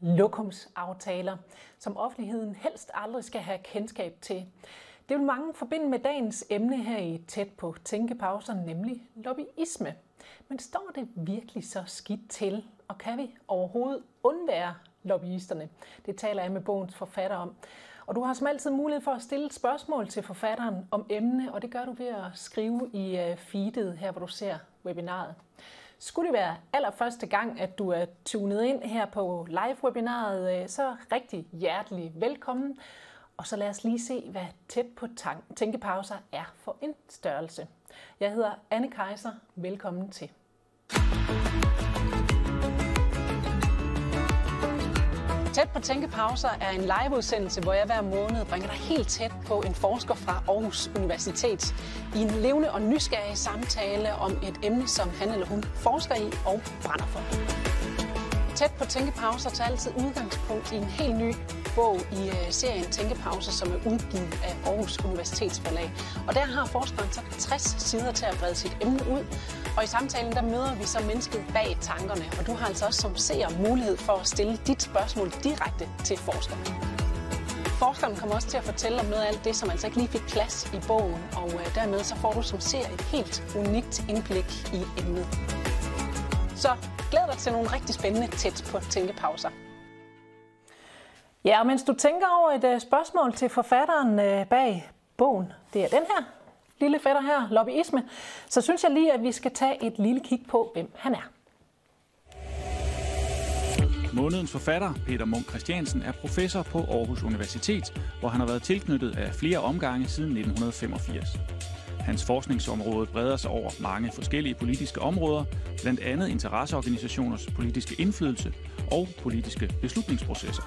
lokumsaftaler, som offentligheden helst aldrig skal have kendskab til. Det vil mange forbinde med dagens emne her i Tæt på Tænkepauser, nemlig lobbyisme. Men står det virkelig så skidt til, og kan vi overhovedet undvære lobbyisterne? Det taler jeg med bogens forfatter om. Og du har som altid mulighed for at stille et spørgsmål til forfatteren om emne, og det gør du ved at skrive i øh, feedet her, hvor du ser webinaret. Skulle det være allerførste gang, at du er tunet ind her på live-webinaret, øh, så rigtig hjertelig velkommen. Og så lad os lige se, hvad tæt på tænkepauser er for en størrelse. Jeg hedder Anne Kejser. Velkommen til. Tæt på Tænkepauser er en liveudsendelse, hvor jeg hver måned bringer dig helt tæt på en forsker fra Aarhus Universitet i en levende og nysgerrig samtale om et emne, som han eller hun forsker i og brænder for. Tæt på Tænkepauser tager altid udgangspunkt i en helt ny bog i øh, serien Tænkepauser, som er udgivet af Aarhus Universitetsforlag. Og der har forskeren så 60 sider til at brede sit emne ud. Og i samtalen der møder vi så mennesket bag tankerne, og du har altså også som seer mulighed for at stille dit spørgsmål direkte til forskeren. Forskeren kommer også til at fortælle om noget af alt det, som altså ikke lige fik plads i bogen, og øh, dermed så får du som ser et helt unikt indblik i emnet. Så glæd dig til nogle rigtig spændende tæt på tænkepauser. Ja, og mens du tænker over et uh, spørgsmål til forfatteren uh, bag bogen, det er den her lille fætter her, lobbyisme, så synes jeg lige, at vi skal tage et lille kig på, hvem han er. Månedens forfatter, Peter Munk Christiansen, er professor på Aarhus Universitet, hvor han har været tilknyttet af flere omgange siden 1985. Hans forskningsområde breder sig over mange forskellige politiske områder, blandt andet interesseorganisationers politiske indflydelse og politiske beslutningsprocesser.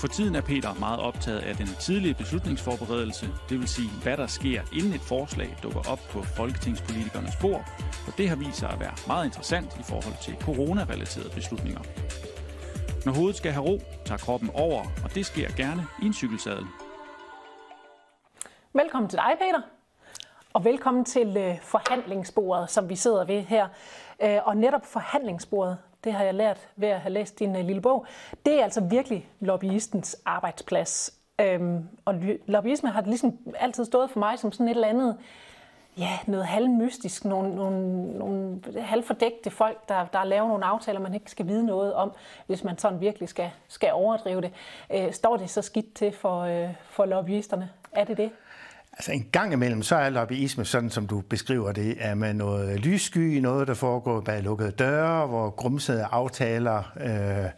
For tiden er Peter meget optaget af den tidlige beslutningsforberedelse, det vil sige, hvad der sker, inden et forslag dukker op på folketingspolitikernes bord, og det har vist sig at være meget interessant i forhold til corona-relaterede beslutninger. Når hovedet skal have ro, tager kroppen over, og det sker gerne i en cykelsadel. Velkommen til dig, Peter. Og velkommen til øh, forhandlingsbordet, som vi sidder ved her. Øh, og netop forhandlingsbordet, det har jeg lært ved at have læst din uh, lille bog, det er altså virkelig lobbyistens arbejdsplads. Øhm, og lobbyisme har ligesom altid stået for mig som sådan et eller andet, ja, noget halvmystisk, nogle, nogle, nogle halvfordægte folk, der, der laver nogle aftaler, man ikke skal vide noget om, hvis man sådan virkelig skal, skal overdrive det. Øh, står det så skidt til for, øh, for lobbyisterne? Er det det? Altså en gang imellem, så er lobbyisme sådan, som du beskriver det, er med noget lyssky, noget, der foregår bag lukkede døre, hvor grumsede aftaler øh,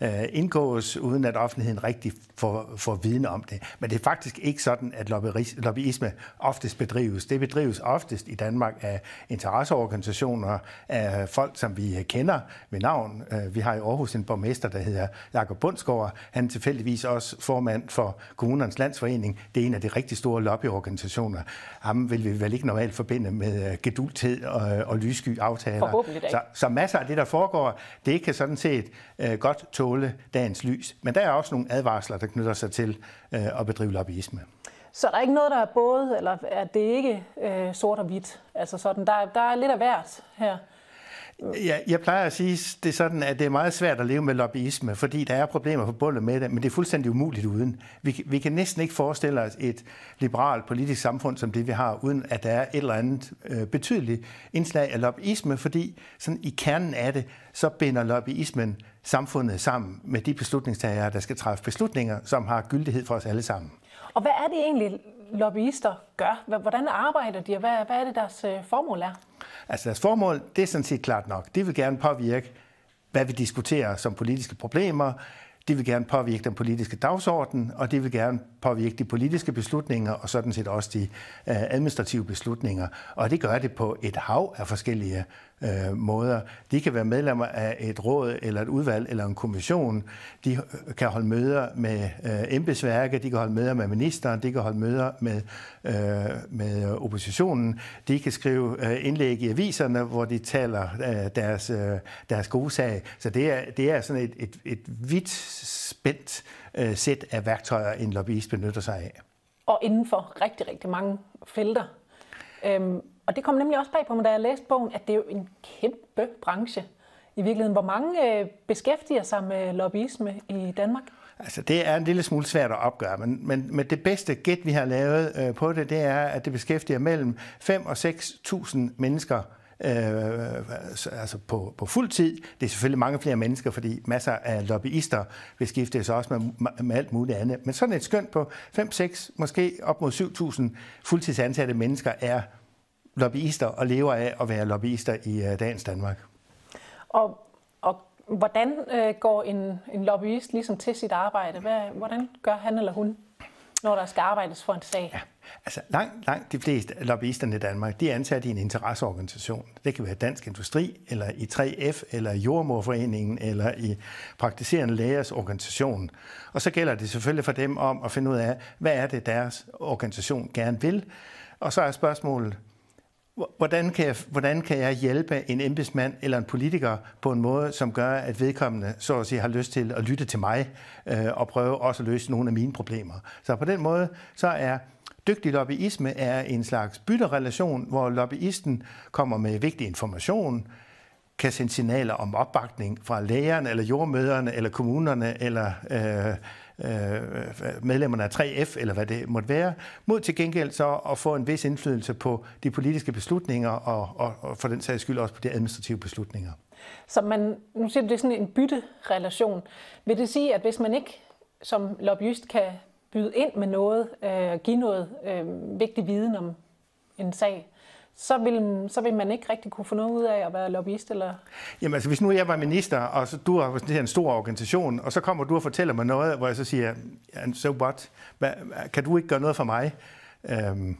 øh, indgås, uden at offentligheden rigtig får, får viden om det. Men det er faktisk ikke sådan, at lobbyisme oftest bedrives. Det bedrives oftest i Danmark af interesseorganisationer, af folk, som vi kender ved navn. Øh, vi har i Aarhus en borgmester, der hedder Jakob Bundsgaard. Han er tilfældigvis også formand for Kommunernes Landsforening. Det er en af de rigtig store lobbyorganisationer. Ham vil vi vel ikke normalt forbinde med øh, gedulthed og, og lyssky aftaler. Så, så masser af det, der foregår, det kan sådan set uh, godt tåle dagens lys. Men der er også nogle advarsler, der knytter sig til øh, at bedrive lobbyisme. Så der er ikke noget, der er både, eller er det ikke øh, sort og hvidt? Altså sådan, der, der er lidt af hvert her. Ja, jeg plejer at sige, det er sådan, at det er meget svært at leve med lobbyisme, fordi der er problemer forbundet med det, men det er fuldstændig umuligt uden. Vi, vi kan næsten ikke forestille os et liberalt politisk samfund som det, vi har, uden at der er et eller andet øh, betydeligt indslag af lobbyisme, fordi sådan i kernen af det, så binder lobbyismen samfundet sammen med de beslutningstagere, der skal træffe beslutninger, som har gyldighed for os alle sammen. Og hvad er det egentlig, lobbyister gør? Hvordan arbejder de, og hvad, hvad er det, deres øh, formål er? Altså deres formål, det er sådan set klart nok. De vil gerne påvirke, hvad vi diskuterer som politiske problemer. De vil gerne påvirke den politiske dagsorden, og de vil gerne påvirke de politiske beslutninger, og sådan set også de øh, administrative beslutninger. Og det gør det på et hav af forskellige øh, måder. De kan være medlemmer af et råd eller et udvalg eller en kommission. De øh, kan holde møder med øh, embedsværket, de kan holde møder med ministeren, de kan holde møder med, øh, med oppositionen. De kan skrive øh, indlæg i aviserne, hvor de taler øh, deres, øh, deres gode sag. Så det er, det er sådan et, et, et vidt spændt øh, sæt af værktøjer, en lobbyist benytter sig af. Og inden for rigtig, rigtig mange felter. Øhm, og det kom nemlig også bag på mig, da jeg læste bogen, at det er jo en kæmpe branche i virkeligheden. Hvor mange øh, beskæftiger sig med lobbyisme i Danmark? Altså, det er en lille smule svært at opgøre, men, men, men det bedste gæt, vi har lavet øh, på det, det er, at det beskæftiger mellem 5 og 6.000 mennesker øh, altså på, på fuld tid. Det er selvfølgelig mange flere mennesker, fordi masser af lobbyister beskæftiger sig også med, med alt muligt andet. Men sådan et skønt på 5-6, måske op mod 7.000 fuldtidsansatte mennesker er lobbyister og lever af at være lobbyister i uh, dagens Danmark. Og, og hvordan øh, går en, en lobbyist ligesom til sit arbejde? Hvad, hvordan gør han eller hun, når der skal arbejdes for en sag? Ja. Altså langt, langt de fleste lobbyisterne i Danmark, de er ansat i en interesseorganisation. Det kan være Dansk Industri, eller i 3F, eller i Jordmorforeningen, eller i Praktiserende Lægers organisation. Og så gælder det selvfølgelig for dem om at finde ud af, hvad er det, deres organisation gerne vil. Og så er spørgsmålet, Hvordan kan, jeg, hvordan kan jeg hjælpe en embedsmand eller en politiker på en måde, som gør, at vedkommende så at sige, har lyst til at lytte til mig øh, og prøve også at løse nogle af mine problemer. Så på den måde, så er dygtig lobbyisme er en slags bytterelation, hvor lobbyisten kommer med vigtig information, kan sende signaler om opbakning fra lægerne, eller jordmøderne, eller kommunerne, eller øh, øh, medlemmerne af 3F, eller hvad det måtte være, mod til gengæld så at få en vis indflydelse på de politiske beslutninger, og, og, og for den sags skyld også på de administrative beslutninger. Så man, nu siger du, det er sådan en bytterelation. Vil det sige, at hvis man ikke som lobbyist kan byde ind med noget, øh, give noget øh, vigtig viden om en sag, så vil, så vil man ikke rigtig kunne få noget ud af at være lobbyist? Eller? Jamen altså, hvis nu jeg var minister, og så, du har en stor organisation, og så kommer du og fortæller mig noget, hvor jeg så siger, so what? Kan du ikke gøre noget for mig? Øhm,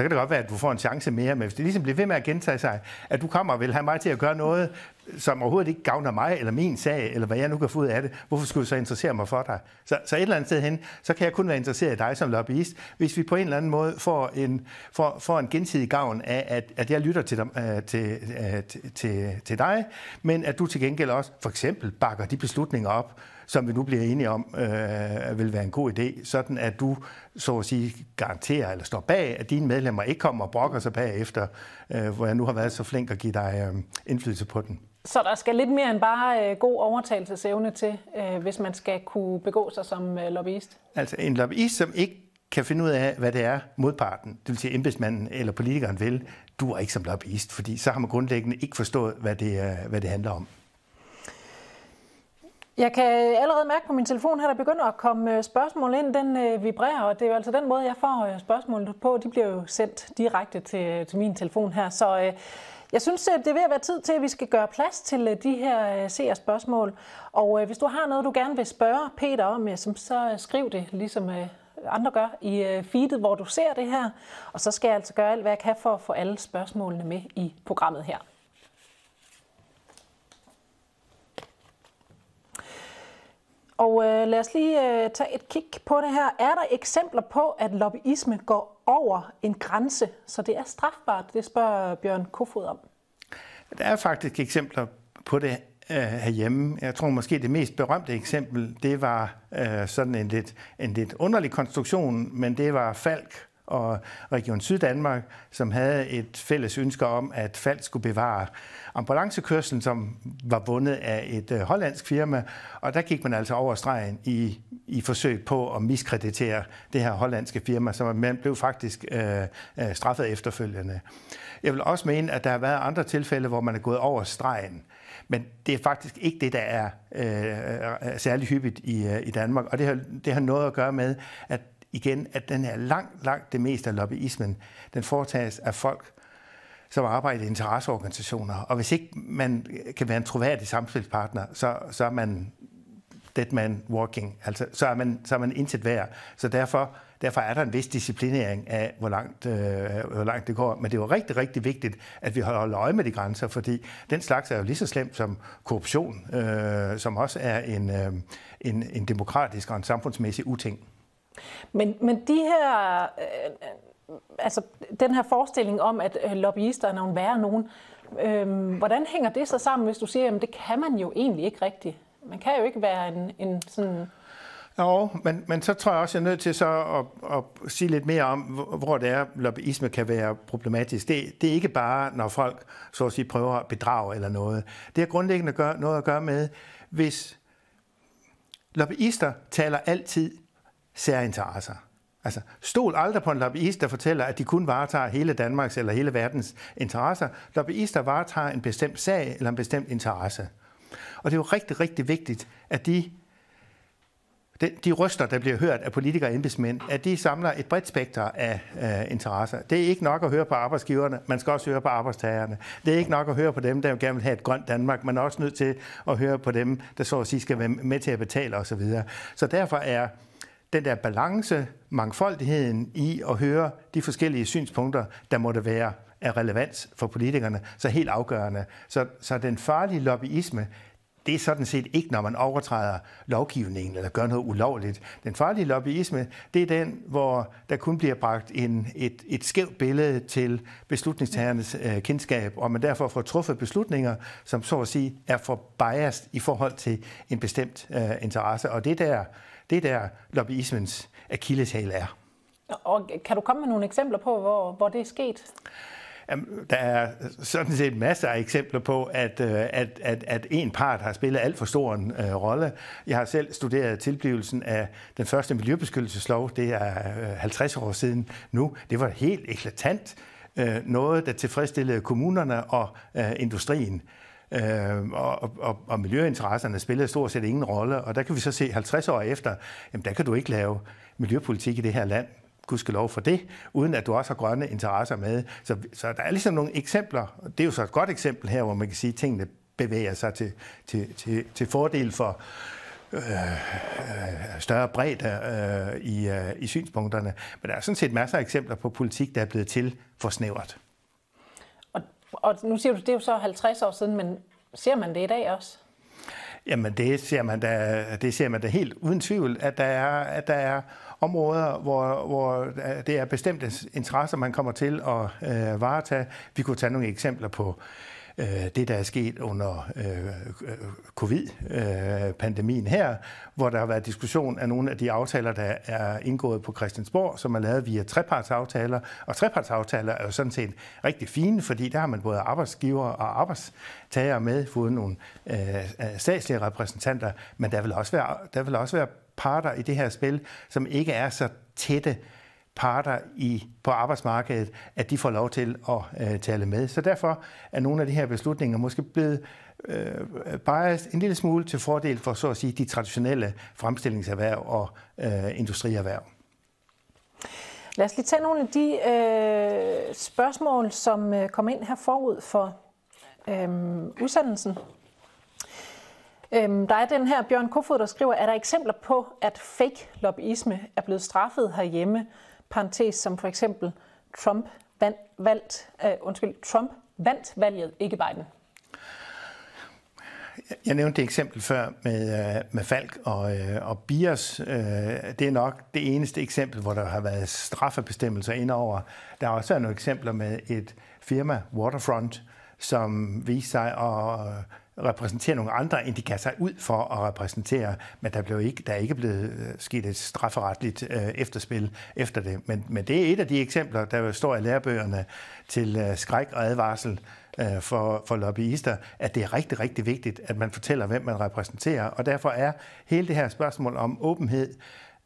så kan det godt være, at du får en chance mere, men hvis det ligesom bliver ved med at gentage sig, at du kommer og vil have mig til at gøre noget, som overhovedet ikke gavner mig eller min sag, eller hvad jeg nu kan få ud af det, hvorfor skulle jeg så interessere mig for dig? Så, så et eller andet sted hen, så kan jeg kun være interesseret i dig som lobbyist, hvis vi på en eller anden måde får en, får, får en gensidig gavn af, at, at jeg lytter til, dig, øh, til, øh, til, til, til dig, men at du til gengæld også for eksempel bakker de beslutninger op, som vi nu bliver enige om, øh, vil være en god idé, sådan at du, så at sige, garanterer eller står bag, at dine medlemmer ikke kommer og brokker sig bagefter, øh, hvor jeg nu har været så flink at give dig øh, indflydelse på den. Så der skal lidt mere end bare øh, god overtagelsesevne til, øh, hvis man skal kunne begå sig som øh, lobbyist? Altså en lobbyist, som ikke kan finde ud af, hvad det er modparten, det vil sige embedsmanden eller politikeren vil, du er ikke som lobbyist, fordi så har man grundlæggende ikke forstået, hvad det, hvad det handler om. Jeg kan allerede mærke på min telefon her, der begynder at komme øh, spørgsmål ind. Den øh, vibrerer, og det er jo altså den måde, jeg får øh, spørgsmålene på. De bliver jo sendt direkte til, øh, til min telefon her. Så øh, jeg synes, det er ved at være tid til, at vi skal gøre plads til de her øh, seerspørgsmål. spørgsmål Og øh, hvis du har noget, du gerne vil spørge Peter om, så skriv det, ligesom andre gør, i feedet, hvor du ser det her. Og så skal jeg altså gøre alt, hvad jeg kan for at få alle spørgsmålene med i programmet her. Og øh, lad os lige øh, tage et kig på det her. Er der eksempler på, at lobbyisme går over en grænse, så det er strafbart? Det spørger Bjørn Kofod om. Der er faktisk eksempler på det øh, herhjemme. Jeg tror måske det mest berømte eksempel, det var øh, sådan en lidt, en lidt underlig konstruktion, men det var Falk og Region Syddanmark, som havde et fælles ønske om, at Falk skulle bevare ambulancekørslen, som var vundet af et øh, hollandsk firma, og der gik man altså over stregen i, i forsøg på at miskreditere det her hollandske firma, så man blev faktisk øh, øh, straffet efterfølgende. Jeg vil også mene, at der har været andre tilfælde, hvor man er gået over stregen. Men det er faktisk ikke det, der er øh, øh særlig hyppigt i, øh, i Danmark. Og det har, det har noget at gøre med, at igen, at den er langt, langt det meste af lobbyismen, den foretages af folk, som arbejder i interesseorganisationer. Og hvis ikke man kan være en troværdig samspilspartner, så, så er man dead man walking. Altså, så er man, så er man intet værd. Så derfor, derfor er der en vis disciplinering af, hvor langt, øh, hvor langt det går. Men det er jo rigtig, rigtig vigtigt, at vi holder øje med de grænser, fordi den slags er jo lige så slemt som korruption, øh, som også er en, øh, en, en demokratisk og en samfundsmæssig uting. Men, men de her... Øh, altså, den her forestilling om, at øh, lobbyister er nogle værre nogen, øh, hvordan hænger det så sammen, hvis du siger, at det kan man jo egentlig ikke rigtigt? Man kan jo ikke være en, en sådan Jo, men, men så tror jeg også, jeg er nødt til så at, at sige lidt mere om, hvor det er, lobbyisme kan være problematisk. Det, det er ikke bare, når folk så at sige, prøver at bedrage eller noget. Det har grundlæggende gør, noget at gøre med, hvis lobbyister taler altid særinteresser. Altså, stol aldrig på en lobbyist, der fortæller, at de kun varetager hele Danmarks eller hele verdens interesser. Lobbyister varetager en bestemt sag eller en bestemt interesse. Og det er jo rigtig, rigtig vigtigt, at de de, de ryster, der bliver hørt af politikere og embedsmænd, at de samler et bredt spekter af øh, interesser. Det er ikke nok at høre på arbejdsgiverne, man skal også høre på arbejdstagerne. Det er ikke nok at høre på dem, der gerne vil have et grønt Danmark, man er også nødt til at høre på dem, der så at sige skal være med til at betale osv. Så derfor er den der balance, mangfoldigheden i at høre de forskellige synspunkter, der måtte være af relevans for politikerne, så helt afgørende. Så, så den farlige lobbyisme, det er sådan set ikke, når man overtræder lovgivningen eller gør noget ulovligt. Den farlige lobbyisme, det er den, hvor der kun bliver bragt en, et, et skævt billede til beslutningstagernes øh, kendskab, og man derfor får truffet beslutninger, som så at sige er for biased i forhold til en bestemt øh, interesse. Og det der, det der lobbyismens akilleshæl er. Og kan du komme med nogle eksempler på, hvor, hvor det er sket? Der er sådan set masser af eksempler på, at, øh, at, at, at en part har spillet alt for stor en uh, rolle. Jeg har selv studeret tilblivelsen af den første miljøbeskyttelseslov. Det er 50 år siden nu. Det var helt eklatant. Uh, noget, der tilfredsstillede kommunerne og uh, industrien. Øh, og, og, og miljøinteresserne spillede stort set ingen rolle. Og der kan vi så se 50 år efter, jamen der kan du ikke lave miljøpolitik i det her land lov for det, uden at du også har grønne interesser med. Så, så der er ligesom nogle eksempler, og det er jo så et godt eksempel her, hvor man kan sige, at tingene bevæger sig til, til, til, til fordel for øh, øh, større bredde øh, i, øh, i synspunkterne. Men der er sådan set masser af eksempler på politik, der er blevet til for snævert. Og, nu siger du, det er jo så 50 år siden, men ser man det i dag også? Jamen det ser man da, det ser man da helt uden tvivl, at der er, at der er områder, hvor, hvor øh, det er bestemte interesser, man kommer til at øh, varetage. Vi kunne tage nogle eksempler på øh, Øh, det, der er sket under øh, covid-pandemien øh, her, hvor der har været diskussion af nogle af de aftaler, der er indgået på Christiansborg, som er lavet via trepartsaftaler. Og trepartsaftaler er jo sådan set rigtig fine, fordi der har man både arbejdsgiver og arbejdstager med, fået nogle øh, øh, statslige repræsentanter, men der vil også være, der vil også være parter i det her spil, som ikke er så tætte parter i, på arbejdsmarkedet, at de får lov til at øh, tale med. Så derfor er nogle af de her beslutninger måske blevet øh, biased en lille smule til fordel for så at sige de traditionelle fremstillingserhverv og øh, industrierhverv. Lad os lige tage nogle af de øh, spørgsmål, som øh, kom ind her forud for øh, udsendelsen. Øhm, der er den her Bjørn Kofod, der skriver, er der eksempler på, at fake lobbyisme er blevet straffet herhjemme? Parentes som for eksempel Trump vandt, valgt, uh, undskyld, Trump vandt valget, ikke Biden. Jeg nævnte det eksempel før med, øh, med Falk og, øh, og Bias. Det er nok det eneste eksempel, hvor der har været straffebestemmelser indover. Der er også nogle eksempler med et firma, Waterfront, som viste sig at repræsentere nogle andre, end de kan sig ud for at repræsentere, men der, blev ikke, der er ikke blevet øh, sket et strafferetligt øh, efterspil efter det. Men, men det er et af de eksempler, der står i lærebøgerne til øh, skræk og advarsel øh, for, for lobbyister, at det er rigtig, rigtig vigtigt, at man fortæller, hvem man repræsenterer. Og derfor er hele det her spørgsmål om åbenhed,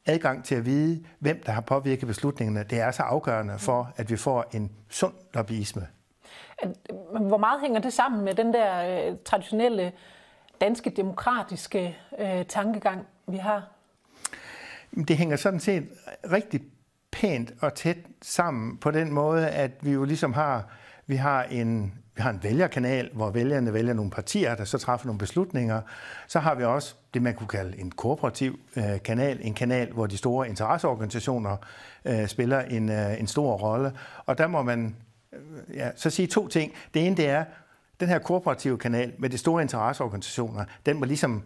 adgang til at vide, hvem der har påvirket beslutningerne, det er så afgørende for, at vi får en sund lobbyisme. Øh, hvor meget hænger det sammen med den der øh, traditionelle danske demokratiske øh, tankegang, vi har? Det hænger sådan set rigtig pænt og tæt sammen på den måde, at vi jo ligesom har, vi har en, vi har en vælgerkanal, hvor vælgerne vælger nogle partier, der så træffer nogle beslutninger. Så har vi også det, man kunne kalde en kooperativ øh, kanal, en kanal, hvor de store interesseorganisationer øh, spiller en, øh, en stor rolle. Og der må man ja, så sige to ting. Det ene det er, den her kooperative kanal med de store interesseorganisationer, den må ligesom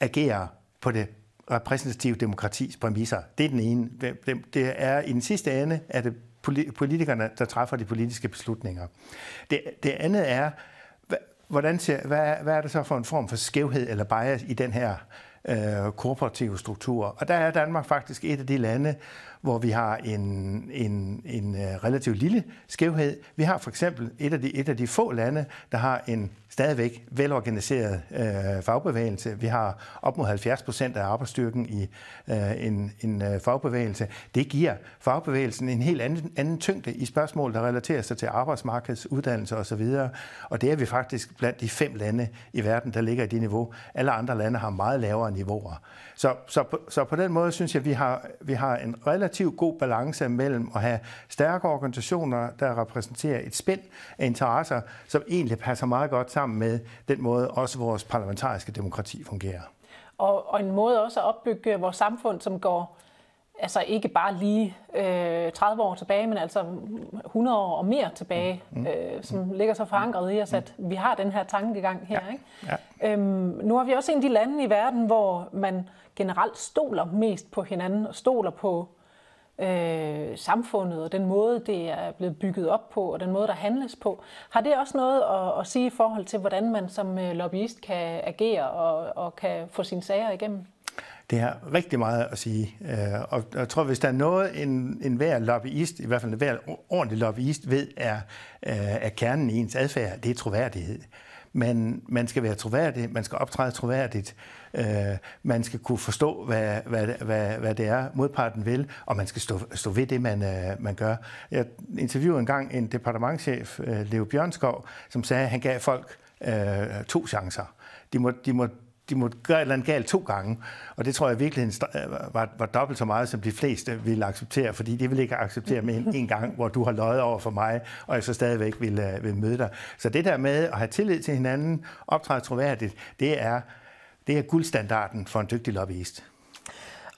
agere på det repræsentative demokratis præmisser. Det er den ene. Det er i den sidste ende, at det politikerne, der træffer de politiske beslutninger. Det, det andet er, hvordan ser, hvad, hvad er det så for en form for skævhed eller bias i den her øh, korporative struktur? Og der er Danmark faktisk et af de lande, hvor vi har en, en, en øh, relativt lille skævhed. Vi har for eksempel et af de, et af de få lande, der har en stadigvæk velorganiseret øh, fagbevægelse. Vi har op mod 70 procent af arbejdsstyrken i øh, en, en øh, fagbevægelse. Det giver fagbevægelsen en helt anden, anden tyngde i spørgsmål, der relaterer sig til arbejdsmarkeds, uddannelse osv. Og det er vi faktisk blandt de fem lande i verden, der ligger i det niveau. Alle andre lande har meget lavere niveauer. Så, så, på, så på den måde synes jeg, vi har, vi har en relativt god balance mellem at have stærke organisationer, der repræsenterer et spænd af interesser, som egentlig passer meget godt sammen med den måde, også vores parlamentariske demokrati fungerer. Og, og en måde også at opbygge vores samfund, som går altså ikke bare lige øh, 30 år tilbage, men altså 100 år og mere tilbage, mm. øh, som ligger så forankret i os, at vi har den her tankegang her. Ja. Ikke? Ja. Øhm, nu har vi også en af de lande i verden, hvor man generelt stoler mest på hinanden og stoler på øh, samfundet og den måde, det er blevet bygget op på og den måde, der handles på. Har det også noget at, at sige i forhold til, hvordan man som øh, lobbyist kan agere og, og kan få sine sager igennem? Det har rigtig meget at sige. Øh, og jeg tror, hvis der er noget, en, en hver lobbyist, i hvert fald en hver ordentlig lobbyist, ved, er, øh, er kernen i ens adfærd, det er troværdighed. Men man skal være troværdig, man skal optræde troværdigt, øh, man skal kunne forstå, hvad, hvad, hvad, hvad det er, modparten vil, og man skal stå, stå ved det, man, øh, man gør. Jeg interviewede engang en departementchef, øh, Leo Bjørnskov, som sagde, at han gav folk øh, to chancer. De må, de må de måtte gøre et eller andet galt to gange. Og det tror jeg virkelig øh, var, var dobbelt så meget, som de fleste ville acceptere, fordi de vil ikke acceptere med en, en gang, hvor du har løjet over for mig, og jeg så stadigvæk vil, øh, vil møde dig. Så det der med at have tillid til hinanden, optræde troværdigt, det er, det er guldstandarden for en dygtig lobbyist.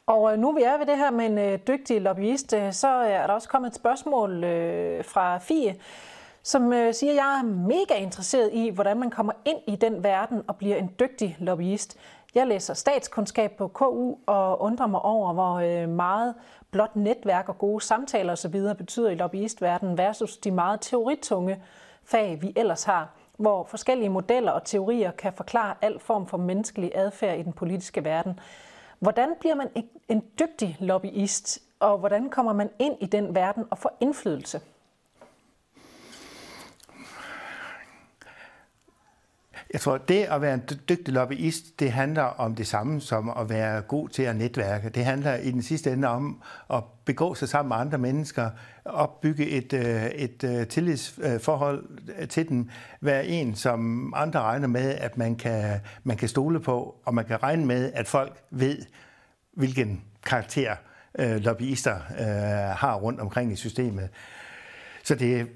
Og øh, nu vi er ved det her med en dygtig lobbyist, så er der også kommet et spørgsmål fra Fie, som øh, siger, at jeg er mega interesseret i, hvordan man kommer ind i den verden og bliver en dygtig lobbyist. Jeg læser statskundskab på KU og undrer mig over, hvor øh, meget blot netværk og gode samtaler osv. betyder i lobbyistverdenen versus de meget teoritunge fag, vi ellers har, hvor forskellige modeller og teorier kan forklare al form for menneskelig adfærd i den politiske verden. Hvordan bliver man en dygtig lobbyist, og hvordan kommer man ind i den verden og får indflydelse? Jeg tror, det at være en dygtig lobbyist, det handler om det samme som at være god til at netværke. Det handler i den sidste ende om at begå sig sammen med andre mennesker, opbygge et, øh, et, øh, tillidsforhold øh, til dem, være en, som andre regner med, at man kan, man kan stole på, og man kan regne med, at folk ved, hvilken karakter lobbyister har rundt omkring i systemet. Så det, øh,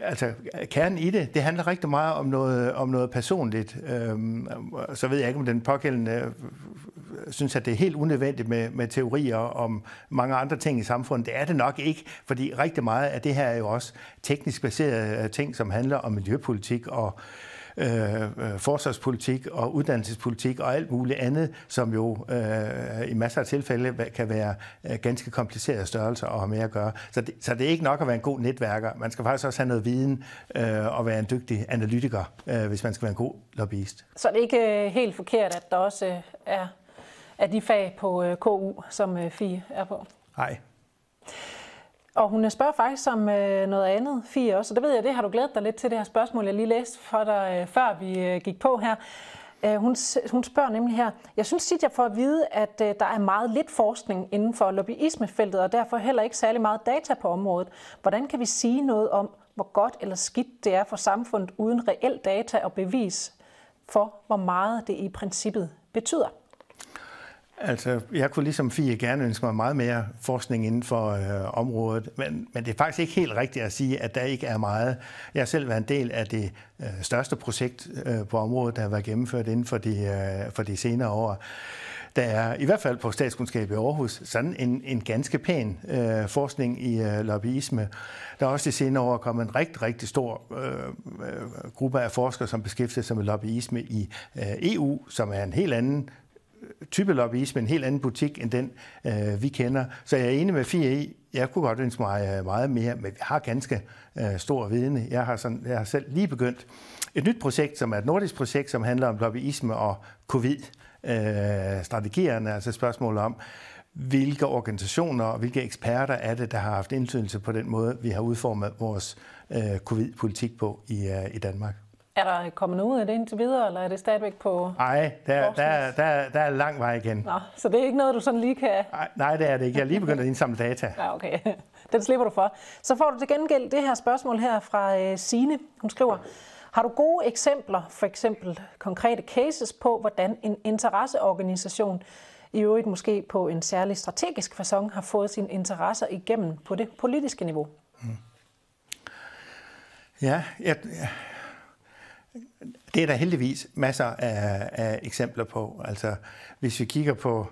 altså, kernen i det, det handler rigtig meget om noget, om noget personligt. Øhm, så ved jeg ikke, om den pågældende øh, synes, at det er helt unødvendigt med, med teorier om mange andre ting i samfundet. Det er det nok ikke, fordi rigtig meget af det her er jo også teknisk baserede øh, ting, som handler om miljøpolitik og Øh, øh, forsvarspolitik og uddannelsespolitik og alt muligt andet, som jo øh, i masser af tilfælde kan være øh, ganske komplicerede størrelser at have med at gøre. Så det, så det er ikke nok at være en god netværker. Man skal faktisk også have noget viden øh, og være en dygtig analytiker, øh, hvis man skal være en god lobbyist. Så det er ikke øh, helt forkert, at der også er, er de fag på øh, KU, som øh, FI er på? Nej. Og hun spørger faktisk om øh, noget andet, Fie også. Og det ved jeg, det har du glædet dig lidt til, det her spørgsmål, jeg lige læste for dig, øh, før vi øh, gik på her. Øh, hun, hun spørger nemlig her, jeg synes tit, jeg får at vide, at øh, der er meget lidt forskning inden for lobbyismefeltet, og derfor heller ikke særlig meget data på området. Hvordan kan vi sige noget om, hvor godt eller skidt det er for samfundet uden reel data og bevis for, hvor meget det i princippet betyder? Altså, jeg kunne ligesom Fie gerne ønske mig meget mere forskning inden for øh, området, men, men det er faktisk ikke helt rigtigt at sige, at der ikke er meget. Jeg har selv været en del af det øh, største projekt øh, på området, der har været gennemført inden for de, øh, for de senere år. Der er i hvert fald på statskundskab i Aarhus sådan en, en ganske pæn øh, forskning i øh, lobbyisme. Der er også de senere år kommet en rigtig, rigtig stor øh, øh gruppe af forskere, som beskæftiger sig med lobbyisme i øh, EU, som er en helt anden type lobbyisme, en helt anden butik end den, øh, vi kender. Så jeg er enig med Fie i, jeg kunne godt ønske mig øh, meget mere, men vi har ganske øh, stor viden. Jeg har, sådan, jeg har selv lige begyndt et nyt projekt, som er et nordisk projekt, som handler om lobbyisme og covid øh, strategierne, altså spørgsmålet om, hvilke organisationer og hvilke eksperter er det, der har haft indflydelse på den måde, vi har udformet vores øh, covid-politik på i, øh, i Danmark. Er der kommet noget ud af det indtil videre, eller er det stadigvæk på Nej, der, der, der, der er lang vej igen. Nå, så det er ikke noget, du sådan lige kan... Nej, nej, det er det ikke. Jeg er lige begyndt at indsamle data. Ja, okay. Den slipper du for. Så får du til gengæld det her spørgsmål her fra øh, Sine. Hun skriver, har du gode eksempler, for eksempel konkrete cases på, hvordan en interesseorganisation, i øvrigt måske på en særlig strategisk façon, har fået sine interesser igennem på det politiske niveau? Mm. Ja, jeg, ja, det er der heldigvis masser af, af eksempler på. Altså, hvis vi kigger på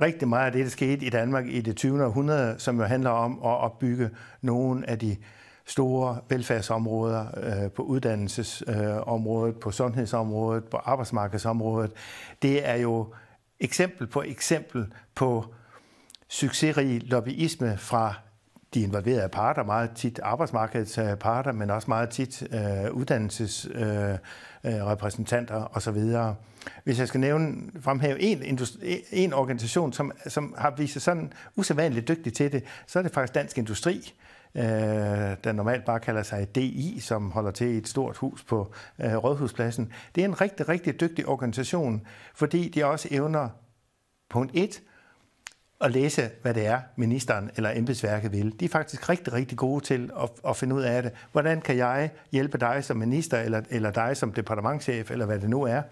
rigtig meget af det, der skete i Danmark i det 20. århundrede, som jo handler om at opbygge nogle af de store velfærdsområder øh, på uddannelsesområdet, øh, på sundhedsområdet, på arbejdsmarkedsområdet. Det er jo eksempel på eksempel på succesrig lobbyisme fra de involverede parter, meget tit arbejdsmarkedets parter, men også meget tit øh, uddannelsesrepræsentanter øh, øh osv. Hvis jeg skal nævne, fremhæve en, en organisation, som, som har vist sig sådan usædvanligt dygtig til det, så er det faktisk Dansk Industri, øh, der normalt bare kalder sig DI, som holder til i et stort hus på øh, Rådhuspladsen. Det er en rigtig, rigtig dygtig organisation, fordi de også evner, punkt 1, at læse, hvad det er, ministeren eller embedsværket vil. De er faktisk rigtig, rigtig gode til at, at finde ud af det. Hvordan kan jeg hjælpe dig som minister, eller, eller dig som departementchef, eller hvad det nu er.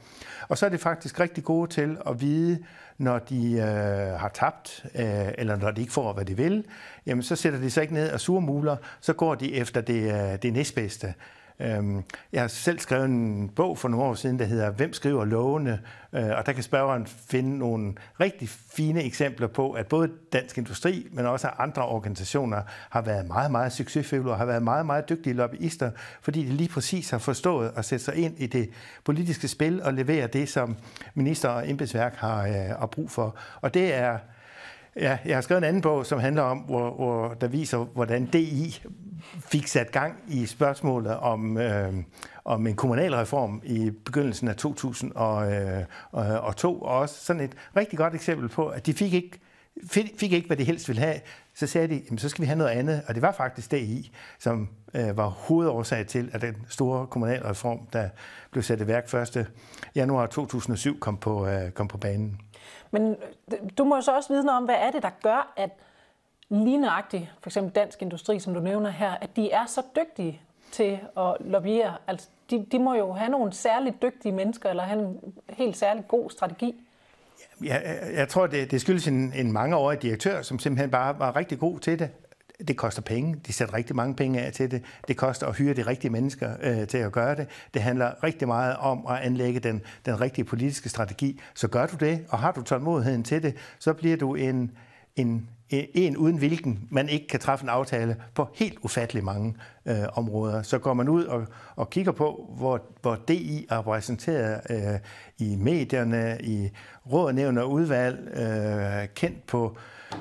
Og så er det faktisk rigtig gode til at vide, når de øh, har tabt, øh, eller når de ikke får, hvad de vil, jamen så sætter de sig ikke ned og surmuler, så går de efter det, øh, det næstbedste. Øhm, jeg har selv skrevet en bog for nogle år siden, der hedder Hvem skriver lovene? Øh, og der kan spørgeren finde nogle rigtig fine eksempler på, at både Dansk Industri, men også andre organisationer har været meget, meget succesfulde og har været meget, meget dygtige lobbyister, fordi de lige præcis har forstået at sætte sig ind i det politiske spil og levere det, som minister og embedsværk har, øh, har brug for. Og det er Ja, jeg har skrevet en anden bog, som handler om, hvor, hvor der viser, hvordan DI fik sat gang i spørgsmålet om, øh, om en kommunalreform i begyndelsen af 2002, øh, og også sådan et rigtig godt eksempel på, at de fik ikke, fik ikke, hvad de helst ville have. Så sagde de, jamen, så skal vi have noget andet, og det var faktisk DI, som øh, var hovedårsag til, at den store kommunalreform, der blev sat i værk 1. januar 2007, kom på, øh, kom på banen. Men øh, du må jo så også vide noget om, hvad er det, der gør, at lige nøjagtigt, for eksempel dansk industri, som du nævner her, at de er så dygtige til at lobbyere. Altså, de, de må jo have nogle særligt dygtige mennesker, eller have en helt særlig god strategi. Ja, jeg, jeg tror, det, det skyldes en, en mangeårig direktør, som simpelthen bare var rigtig god til det. Det koster penge. De sætter rigtig mange penge af til det. Det koster at hyre de rigtige mennesker øh, til at gøre det. Det handler rigtig meget om at anlægge den, den rigtige politiske strategi. Så gør du det, og har du tålmodigheden til det, så bliver du en, en, en uden hvilken man ikke kan træffe en aftale på helt ufattelig mange øh, områder. Så går man ud og, og kigger på, hvor, hvor DI er repræsenteret øh, i medierne, i råd, nævn og udvalg, øh, kendt på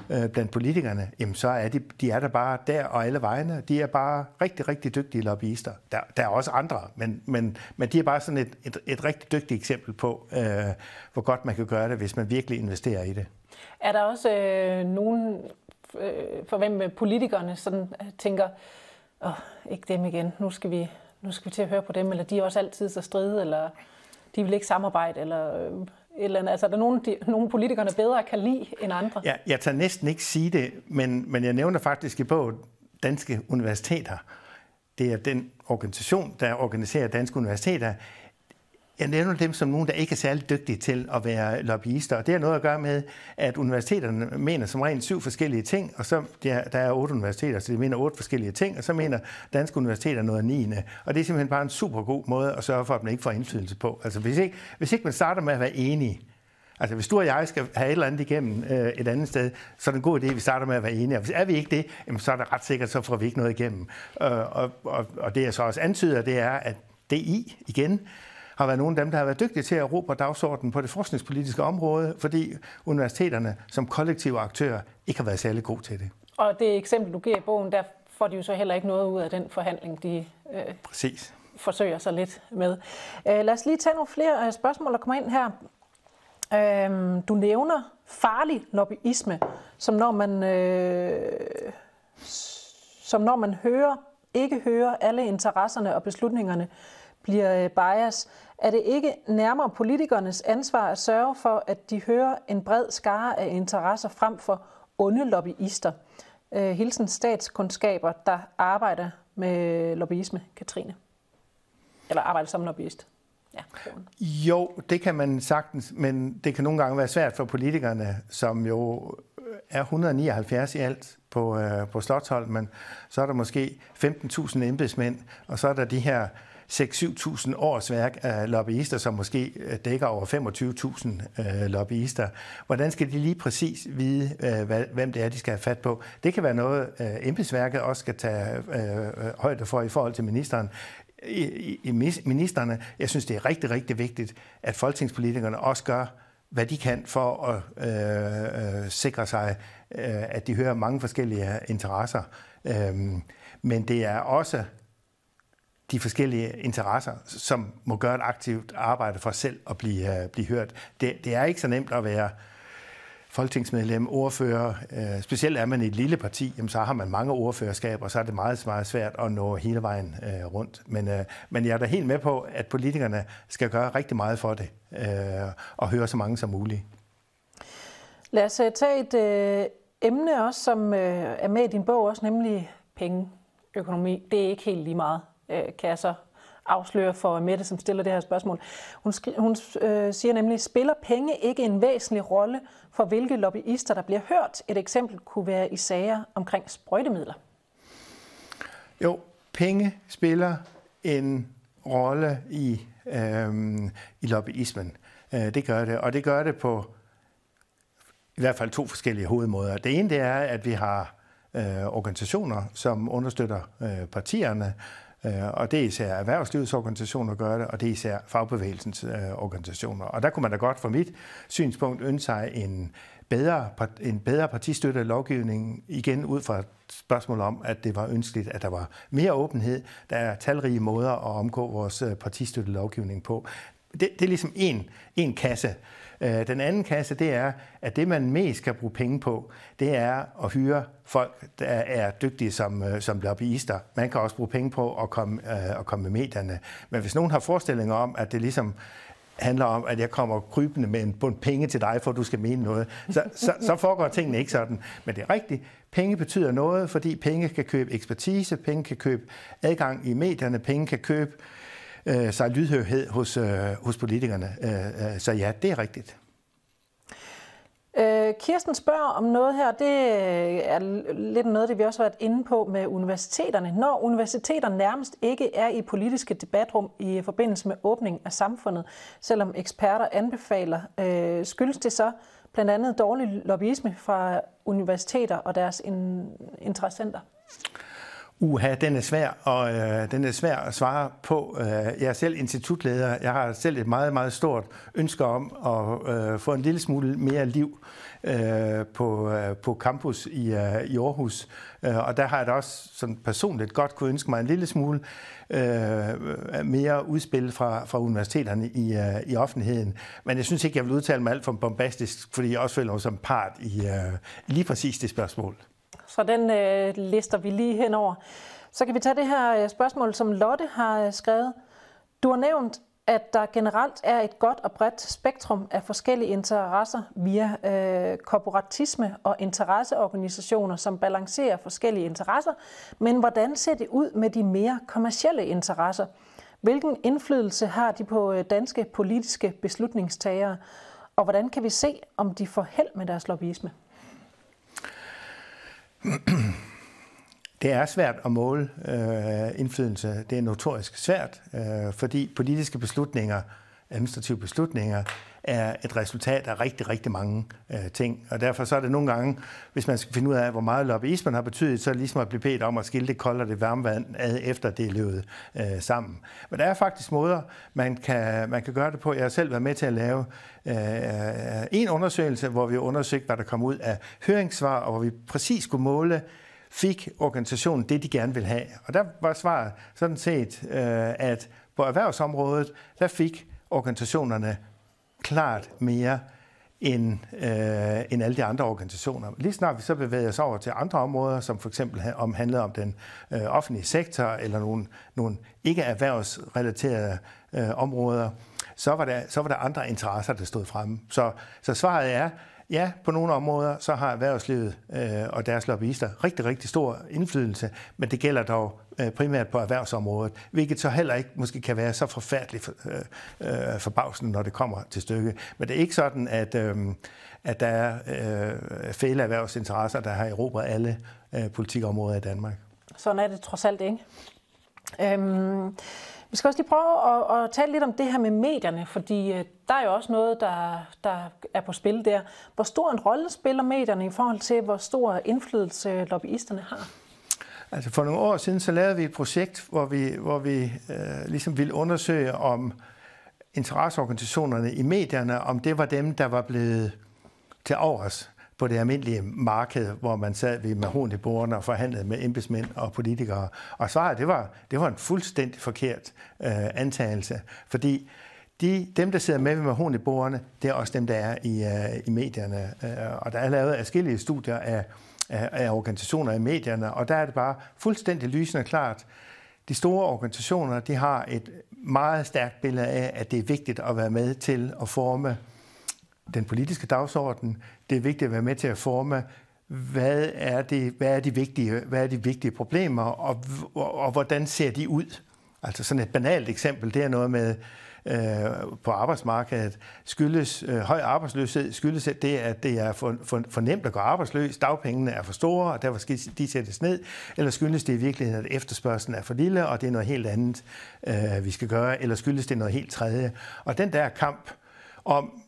øh, blandt politikerne, jamen så er de, de er der bare der og alle vegne. De er bare rigtig, rigtig dygtige lobbyister. Der, der er også andre, men, men, men de er bare sådan et, et, et rigtig dygtigt eksempel på, øh, hvor godt man kan gøre det, hvis man virkelig investerer i det. Er der også øh, nogen, øh, for hvem øh, politikerne sådan øh, tænker, åh, ikke dem igen, nu skal, vi, nu skal vi til at høre på dem, eller de er også altid så stride, eller de vil ikke samarbejde, eller øh, et eller andet. Altså, er der nogen, de, nogen politikerne bedre kan lide end andre? Ja, jeg tager næsten ikke sige det, men, men jeg nævner faktisk i bogen Danske Universiteter. Det er den organisation, der organiserer danske universiteter. Jeg nævner dem som nogen, der ikke er særlig dygtige til at være lobbyister. Og det har noget at gøre med, at universiteterne mener som rent syv forskellige ting, og så der, der er otte universiteter, så de mener otte forskellige ting, og så mener danske universiteter noget niende. Og det er simpelthen bare en super god måde at sørge for, at man ikke får indflydelse på. Altså hvis ikke, hvis ikke man starter med at være enige, Altså, hvis du og jeg skal have et eller andet igennem øh, et andet sted, så er det en god idé, at vi starter med at være enige. Og hvis er vi ikke det, jamen, så er det ret sikkert, så får vi ikke noget igennem. Øh, og, og, og det jeg så også antyder, det er, at DI igen har været nogle af dem, der har været dygtige til at råbe dagsordenen på det forskningspolitiske område, fordi universiteterne som kollektive aktører ikke har været særlig gode til det. Og det eksempel, du giver i bogen, der får de jo så heller ikke noget ud af den forhandling, de øh, Præcis. forsøger sig lidt med. Øh, lad os lige tage nogle flere øh, spørgsmål, der kommer ind her. Øhm, du nævner farlig lobbyisme, som når man, øh, som når man hører, ikke hører alle interesserne og beslutningerne bliver øh, bias. Er det ikke nærmere politikernes ansvar at sørge for, at de hører en bred skare af interesser frem for onde lobbyister? Øh, hilsen statskundskaber, der arbejder med lobbyisme, Katrine. Eller arbejder som lobbyist. Ja. Jo, det kan man sagtens, men det kan nogle gange være svært for politikerne, som jo er 179 i alt på, øh, på Slottholm, men så er der måske 15.000 embedsmænd, og så er der de her 6-7.000 års værk af lobbyister, som måske øh, dækker over 25.000 øh, lobbyister. Hvordan skal de lige præcis vide, øh, hvem det er, de skal have fat på? Det kan være noget, øh, embedsværket også skal tage øh, øh højde for i forhold til ministeren i, i, i ministerne. Jeg synes, det er rigtig, rigtig vigtigt, at folketingspolitikerne også gør, hvad de kan for at øh, øh, sikre sig, øh, at de hører mange forskellige interesser. Øhm, men det er også de forskellige interesser, som må gøre et aktivt arbejde for selv at blive, uh, blive hørt. Det, det er ikke så nemt at være folketingsmedlem, ordfører. Uh, specielt er man i et lille parti, jamen, så har man mange ordførerskaber, og så er det meget, meget svært at nå hele vejen uh, rundt. Men, uh, men jeg er da helt med på, at politikerne skal gøre rigtig meget for det, uh, og høre så mange som muligt. Lad os tage et uh, emne også, som uh, er med i din bog, også nemlig penge, økonomi. Det er ikke helt lige meget øh, kan jeg så afsløre for Mette, som stiller det her spørgsmål. Hun, hun øh, siger nemlig, spiller penge ikke en væsentlig rolle for hvilke lobbyister, der bliver hørt? Et eksempel kunne være i sager omkring sprøjtemidler. Jo, penge spiller en rolle i, øh, i lobbyismen. Øh, det gør det, og det gør det på i hvert fald to forskellige hovedmåder. Det ene det er, at vi har øh, organisationer, som understøtter øh, partierne, Øh, og det er især erhvervslivets organisationer, der gør det, og det er især fagbevægelsens øh, organisationer. Og der kunne man da godt fra mit synspunkt ønske sig en bedre, en bedre partistøttet lovgivning, igen ud fra et spørgsmål om, at det var ønskeligt, at der var mere åbenhed. Der er talrige måder at omgå vores øh, lovgivning på. Det, det er ligesom en, en kasse. Øh, den anden kasse, det er, at det man mest kan bruge penge på, det er at hyre folk, der er dygtige som, øh, som lobbyister. Man kan også bruge penge på at komme, øh, at komme med medierne. Men hvis nogen har forestillinger om, at det ligesom handler om, at jeg kommer krybende med en bund penge til dig, for at du skal mene noget, så, så, så foregår tingene ikke sådan. Men det er rigtigt. Penge betyder noget, fordi penge kan købe ekspertise, penge kan købe adgang i medierne, penge kan købe øh, øh, sig lydhørhed hos, øh, hos politikerne. Øh, øh, så ja, det er rigtigt. Øh, Kirsten spørger om noget her, det øh, er lidt noget, det vi også har været inde på med universiteterne. Når universiteter nærmest ikke er i politiske debatrum i forbindelse med åbning af samfundet, selvom eksperter anbefaler, øh, skyldes det så blandt andet dårlig lobbyisme fra universiteter og deres interessenter? Uha, den er svær, og øh, den er svær at svare på. Øh, jeg er selv institutleder. Jeg har selv et meget, meget stort ønske om at øh, få en lille smule mere liv øh, på, øh, på campus i, øh, i Aarhus. Øh, og der har jeg da også sådan personligt godt kunne ønske mig en lille smule øh, mere udspil fra, fra universiteterne i, øh, i offentligheden. Men jeg synes ikke, jeg vil udtale mig alt for bombastisk, fordi jeg også føler mig som part i øh, lige præcis det spørgsmål så den øh, lister vi lige henover. Så kan vi tage det her øh, spørgsmål, som Lotte har øh, skrevet. Du har nævnt, at der generelt er et godt og bredt spektrum af forskellige interesser via øh, korporatisme og interesseorganisationer, som balancerer forskellige interesser. Men hvordan ser det ud med de mere kommercielle interesser? Hvilken indflydelse har de på øh, danske politiske beslutningstagere? Og hvordan kan vi se, om de får held med deres lobbyisme? Det er svært at måle øh, indflydelse. Det er notorisk svært, øh, fordi politiske beslutninger, administrative beslutninger, er et resultat af rigtig, rigtig mange øh, ting. Og derfor så er det nogle gange, hvis man skal finde ud af, hvor meget lobbyismen har betydet, så er det ligesom at blive bedt om at skille det kolde og det varme vand ad, efter det er løbet øh, sammen. Men der er faktisk måder, man kan, man kan gøre det på. Jeg har selv været med til at lave øh, øh en undersøgelse, hvor vi undersøgte, hvad der kom ud af høringssvar, og hvor vi præcis skulle måle, fik organisationen det, de gerne vil have. Og der var svaret sådan set, øh, at på erhvervsområdet, der fik organisationerne klart mere end, øh, end alle de andre organisationer. Lige snart vi så bevæger os over til andre områder, som for eksempel om, handler om den øh, offentlige sektor eller nogle, nogle ikke erhvervsrelaterede øh, områder, så var, der, så var der andre interesser, der stod fremme. Så, så svaret er, ja, på nogle områder, så har erhvervslivet øh, og deres lobbyister rigtig, rigtig stor indflydelse, men det gælder dog øh, primært på erhvervsområdet, hvilket så heller ikke måske kan være så forfærdeligt for, øh, øh, forbavsende, når det kommer til stykket. Men det er ikke sådan, at, øh, at der er øh, fæle erhvervsinteresser, der har erobret alle øh, politikområder i Danmark. Sådan er det trods alt ikke. Øhm, vi skal også lige prøve at, at tale lidt om det her med medierne, fordi øh, der er jo også noget, der, der er på spil der. Hvor stor en rolle spiller medierne i forhold til, hvor stor indflydelse lobbyisterne har? Altså for nogle år siden, så lavede vi et projekt, hvor vi, hvor vi øh, ligesom ville undersøge, om interesseorganisationerne i medierne, om det var dem, der var blevet til overs på det almindelige marked, hvor man sad ved mahonibordene og forhandlede med embedsmænd og politikere. Og svaret, det var, det var en fuldstændig forkert øh, antagelse, fordi de, dem, der sidder med ved mahonibordene, det er også dem, der er i, øh, i medierne. Øh, og der er lavet forskellige studier af, af, af organisationer i medierne, og der er det bare fuldstændig lysende klart. De store organisationer, de har et meget stærkt billede af, at det er vigtigt at være med til at forme den politiske dagsorden. Det er vigtigt at være med til at forme, hvad er, det, hvad er, de, vigtige, hvad er de vigtige problemer, og, og, og hvordan ser de ud? Altså sådan et banalt eksempel, det er noget med, øh, på arbejdsmarkedet skyldes øh, høj arbejdsløshed, skyldes det, at det er for, for, for nemt at gå arbejdsløs, dagpengene er for store, og derfor skal de sættes ned, eller skyldes det i virkeligheden, at efterspørgselen er for lille, og det er noget helt andet, øh, vi skal gøre, eller skyldes det noget helt tredje. Og den der kamp om,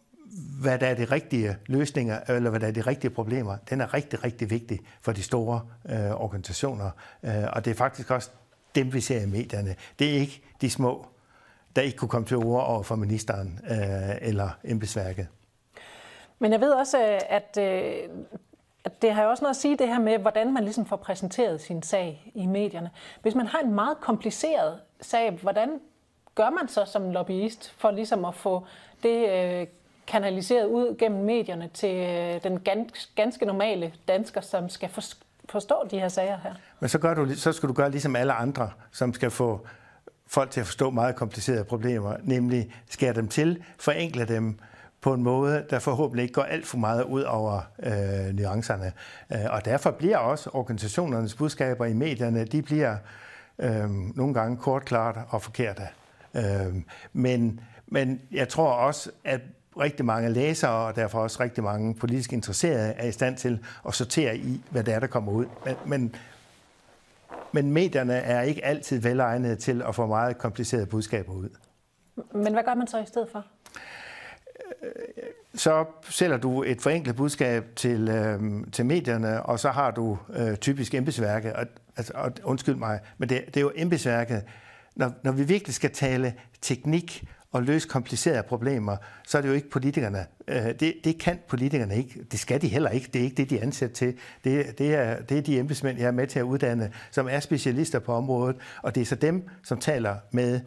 hvad der er de rigtige løsninger, eller hvad der er de rigtige problemer, den er rigtig, rigtig vigtig for de store øh, organisationer. Øh, og det er faktisk også dem, vi ser i medierne. Det er ikke de små, der ikke kunne komme til ord over for ministeren øh, eller embedsværket. Men jeg ved også, øh, at, øh, at det har jo også noget at sige det her med, hvordan man ligesom får præsenteret sin sag i medierne. Hvis man har en meget kompliceret sag, hvordan gør man så som lobbyist for ligesom at få det øh, kanaliseret ud gennem medierne til øh, den den ganske normale dansker, som skal forstå de her sager her. Men så, gør du, så skal du gøre ligesom alle andre, som skal få folk til at forstå meget komplicerede problemer, nemlig skære dem til, forenkle dem på en måde, der forhåbentlig ikke går alt for meget ud over øh, nuancerne. Øh, og derfor bliver også organisationernes budskaber i medierne, de bliver øh, nogle gange kort, klart og forkerte. Øh, men, men jeg tror også, at rigtig mange læsere, og derfor også rigtig mange politisk interesserede, er i stand til at sortere i, hvad det er, der kommer ud. Men, men, men medierne er ikke altid velegnede til at få meget komplicerede budskaber ud. Men hvad gør man så i stedet for? Så sælger du et forenklet budskab til, øh, til medierne, og så har du øh, typisk embedsværket. Og, altså, og, undskyld mig, men det, det er jo embedsværket. Når, når vi virkelig skal tale teknik at løse komplicerede problemer, så er det jo ikke politikerne. Øh, det, det kan politikerne ikke. Det skal de heller ikke. Det er ikke det, de er ansat til. Det, det, er, det er de embedsmænd, jeg er med til at uddanne, som er specialister på området, og det er så dem, som taler med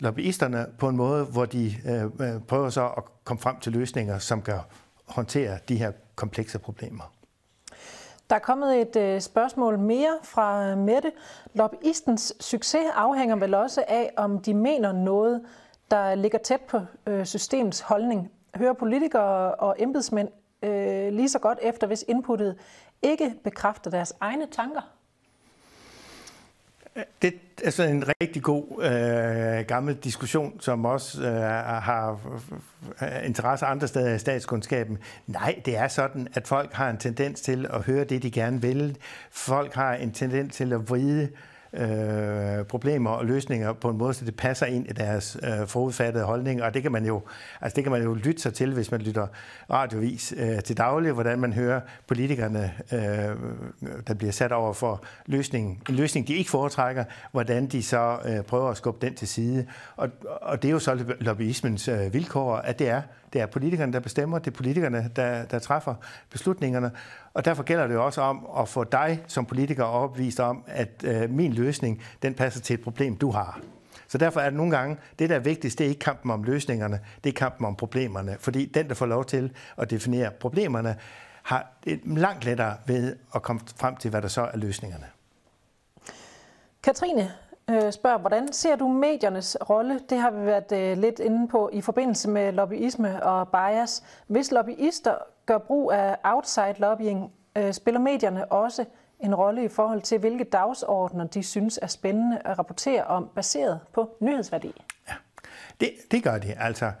lobbyisterne på en måde, hvor de øh, øh prøver så at komme frem til løsninger, som kan håndtere de her komplekse problemer. Der er kommet et øh, spørgsmål mere fra øh, Mette. Lobbyistens succes afhænger vel også af, om de mener noget der ligger tæt på øh, systemets holdning. Hører politikere og embedsmænd øh, lige så godt efter, hvis inputtet ikke bekræfter deres egne tanker? Øh, det er sådan en rigtig god øh, gammel diskussion, som også øh, har øh, interesse andre steder i statskundskaben. Nej, det er sådan, at folk har en tendens til at høre det, de gerne vil. Folk har en tendens til at vride øh, øh, problemer og løsninger på en måde, så det passer ind i deres øh, forudfattede holdning. Og det kan man jo, altså det kan man jo lytte sig til, hvis man lytter radiovis øh, til daglig, hvordan man hører politikerne, øh, der bliver sat over for løsningen, en løsning, de ikke foretrækker, hvordan de så øh, prøver at skubbe den til side. Og, og det er jo så lobbyismens øh, vilkår, at det er det er politikerne, der bestemmer. Det er politikerne, der, der træffer beslutningerne. Og derfor gælder det jo også om at få dig som politiker opvist om, at øh, min løsning, den passer til et problem, du har. Så derfor er det nogle gange, det der er vigtigst, det er ikke kampen om løsningerne, det er kampen om problemerne. Fordi den, der får lov til at definere problemerne, har det langt lettere ved at komme frem til, hvad der så er løsningerne. Katrine øh, spørger, hvordan ser du mediernes rolle? Det har vi været øh, lidt inde på i forbindelse med lobbyisme og bias. Hvis lobbyister gør brug af outside lobbying, øh, spiller medierne også en rolle i forhold til, hvilke dagsordner de synes er spændende at rapportere om, baseret på nyhedsværdi? Ja, det, det gør de. Altså, øh,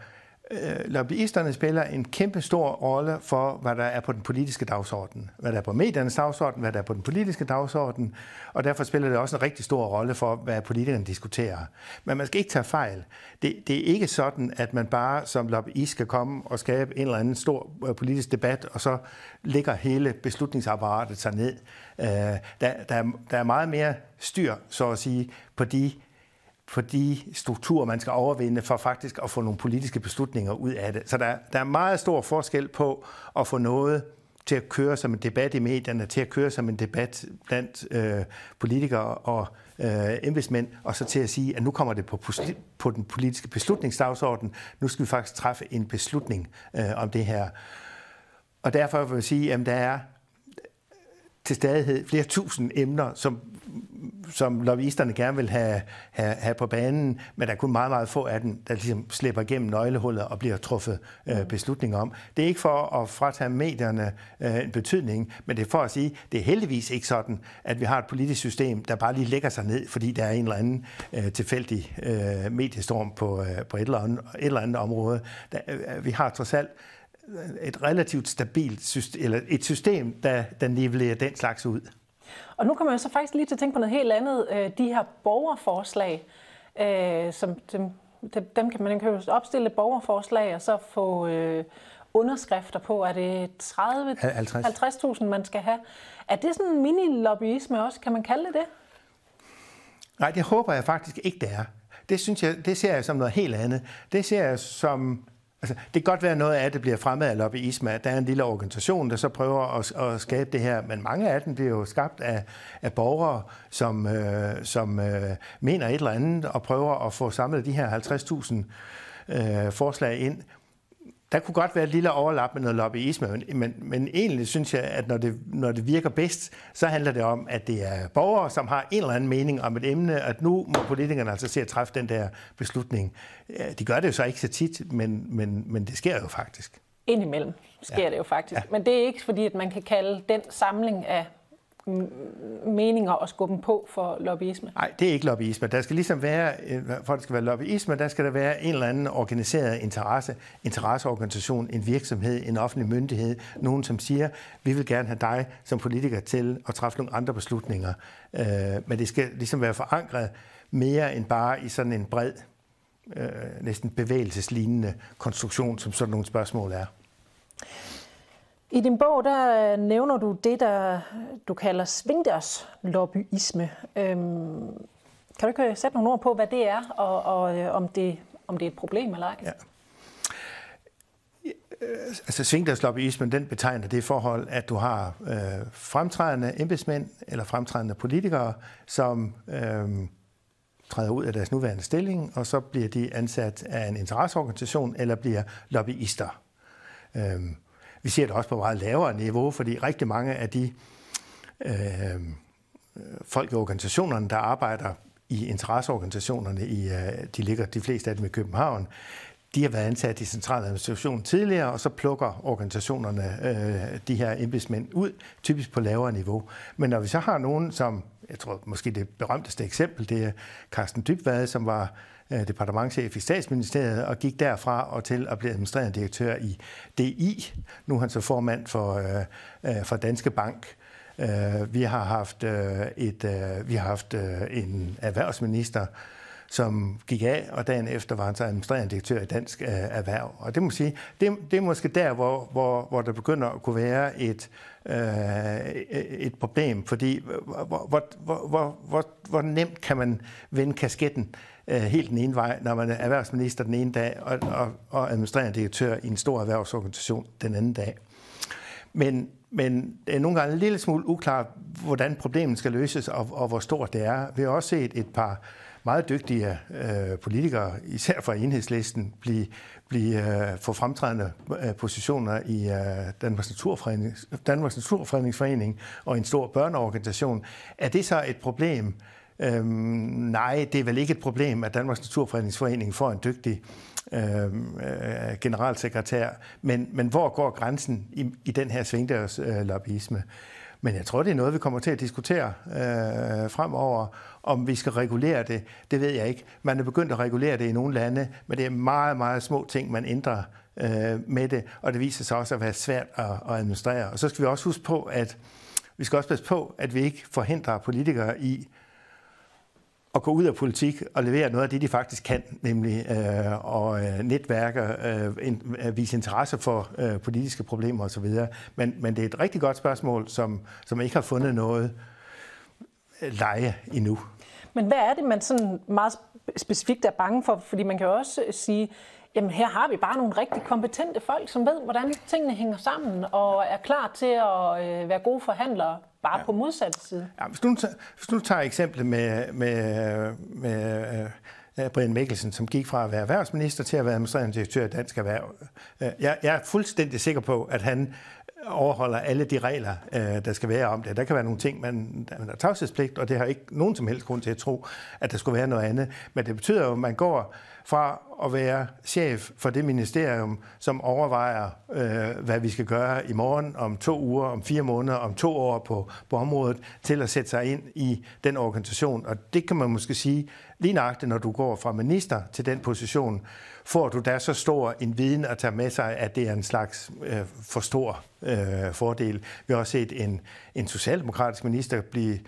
Øh, lobbyisterne spiller en kæmpe stor rolle for, hvad der er på den politiske dagsorden. Hvad der er på mediernes dagsorden, hvad der er på den politiske dagsorden, og derfor spiller det også en rigtig stor rolle for, hvad politikerne diskuterer. Men man skal ikke tage fejl. Det, det er ikke sådan, at man bare som lobbyist skal komme og skabe en eller anden stor øh, politisk debat, og så ligger hele beslutningsapparatet sig ned. Øh, der, der, der er meget mere styr, så at sige, på de for de strukturer, man skal overvinde for faktisk at få nogle politiske beslutninger ud af det. Så der, der er meget stor forskel på at få noget til at køre som en debat i medierne, til at køre som en debat blandt øh, politikere og øh, embedsmænd, og så til at sige, at nu kommer det på, på den politiske beslutningsdagsorden. Nu skal vi faktisk træffe en beslutning øh, om det her. Og derfor vil jeg sige, at der er til stadighed flere tusind emner, som som lobbyisterne gerne vil have, have, have på banen, men der er kun meget, meget få af dem, der ligesom slipper igennem nøglehullet og bliver truffet øh, mm. beslutninger om. Det er ikke for at fratage medierne øh, en betydning, men det er for at sige, det er heldigvis ikke sådan, at vi har et politisk system, der bare lige lægger sig ned, fordi der er en eller anden øh, tilfældig øh, mediestorm på, øh, på et, eller andet, et eller andet område. Der, øh, vi har trods alt et relativt stabilt system, eller et system, der, der nivellerer den slags ud. Og nu kommer jeg så faktisk lige til at tænke på noget helt andet. Øh, de her borgerforslag, øh, som dem, dem kan man kan opstille borgerforslag og så få øh, underskrifter på. Er det 30, 50. 50.000, man skal have? Er det sådan en mini-lobbyisme også? Kan man kalde det det? Nej, det håber jeg faktisk ikke, det er. Det, synes jeg, det ser jeg som noget helt andet. Det ser jeg som Altså, det kan godt være, noget af det bliver fremad af lobbyisme, der er en lille organisation, der så prøver at, at skabe det her, men mange af dem bliver jo skabt af, af borgere, som, øh, som øh, mener et eller andet og prøver at få samlet de her 50.000 øh, forslag ind der kunne godt være et lille overlap med noget lobbyisme, men, men, men egentlig synes jeg, at når det, når det virker bedst, så handler det om, at det er borgere, som har en eller anden mening om et emne, at nu må politikerne altså se at træffe den der beslutning. De gør det jo så ikke så tit, men, men, men det sker jo faktisk. Indimellem sker ja. det jo faktisk. Ja. Men det er ikke fordi, at man kan kalde den samling af meninger og skubbe dem på for lobbyisme? Nej, det er ikke lobbyisme. Der skal ligesom være, øh, for at det skal være lobbyisme, der skal der være en eller anden organiseret interesse, interesseorganisation, en virksomhed, en offentlig myndighed, nogen som siger, vi vil gerne have dig som politiker til at træffe nogle andre beslutninger. Øh, men det skal ligesom være forankret mere end bare i sådan en bred, øh, næsten bevægelseslignende konstruktion, som sådan nogle spørgsmål er. I din bog der øh, nævner du det, der du kalder svingdørslobbyisme. Øhm, kan du ikke øh, sætte nogle ord på, hvad det er, og, og øh, om, det, om det er et problem eller ej? Ja. Øh, altså svingdørslobbyismen, den betegner det forhold, at du har øh, fremtrædende embedsmænd eller fremtrædende politikere, som øh, træder ud af deres nuværende stilling, og så bliver de ansat af en interesseorganisation eller bliver lobbyister. Øh, vi ser det også på meget lavere niveau, fordi rigtig mange af de øh, folk i organisationerne, der arbejder i interesseorganisationerne, i, øh, de ligger de fleste af dem i København, de har været ansat i centraladministrationen tidligere, og så plukker organisationerne øh, de her embedsmænd ud, typisk på lavere niveau. Men når vi så har nogen, som, jeg tror måske det berømteste eksempel, det er Carsten Dybvad, som var øh, departementchef i statsministeriet og gik derfra og til at blive administrerende direktør i DI. Nu er han så formand for, øh, øh for Danske Bank. Øh, vi har haft, et, vi har haft en erhvervsminister, som gik af, og dagen efter var han så administrerende direktør i Dansk øh, Erhverv. Og det må sige, det, det er måske der, hvor, hvor, hvor der begynder at kunne være et, øh, et problem, fordi hvor, hvor, hvor, hvor, hvor nemt kan man vende kasketten øh, helt den ene vej, når man er erhvervsminister den ene dag og, og, og administrerende direktør i en stor erhvervsorganisation den anden dag. Men, men det er nogle gange en lille smule uklart, hvordan problemet skal løses og, og hvor stort det er. Vi har også set et par meget dygtige øh, politikere, især fra enhedslisten, blive, blive øh, få fremtrædende øh, positioner i øh, Danmarks, Naturfredning, Danmarks Naturfredningsforening og en stor børneorganisation. Er det så et problem? Øhm, nej, det er vel ikke et problem, at Danmarks Naturfredningsforening får en dygtig øhm, øh, generalsekretær, men, men hvor går grænsen i, i den her svingdørs øh, lobbyisme? Men jeg tror, det er noget, vi kommer til at diskutere øh, fremover. Om vi skal regulere det, det ved jeg ikke. Man er begyndt at regulere det i nogle lande, men det er meget, meget små ting, man ændrer øh, med det, og det viser sig også at være svært at, at administrere. Og så skal vi også huske på, at vi skal også passe på, at vi ikke forhindrer politikere i at gå ud af politik og levere noget af det, de faktisk kan, nemlig øh, og netværke, øh, øh in, øh, vise interesse for øh, politiske problemer osv. Men, men det er et rigtig godt spørgsmål, som, som ikke har fundet noget øh, leje endnu. Men hvad er det, man sådan meget specifikt er bange for? Fordi man kan jo også sige, jamen her har vi bare nogle rigtig kompetente folk, som ved, hvordan tingene hænger sammen, og er klar til at øh, være gode forhandlere, bare ja. på modsatte side. Ja, hvis, du, hvis du tager eksemplet med, med, med uh, Brian Mikkelsen, som gik fra at være erhvervsminister til at være administrerende direktør i Dansk Erhverv. Uh, jeg, jeg er fuldstændig sikker på, at han overholder alle de regler, øh, der skal være om det. Der kan være nogle ting, man, man har tavshedspligt, og det har ikke nogen som helst grund til at tro, at der skulle være noget andet. Men det betyder jo, at man går fra at være chef for det ministerium, som overvejer, øh, hvad vi skal gøre i morgen, om to uger, om fire måneder, om to år på, på området, til at sætte sig ind i den organisation. Og det kan man måske sige, lige nøjagtigt, når du går fra minister til den position, får du da så stor en viden at tage med sig, at det er en slags øh, for stor øh, fordel. Vi har også set en, en socialdemokratisk minister blive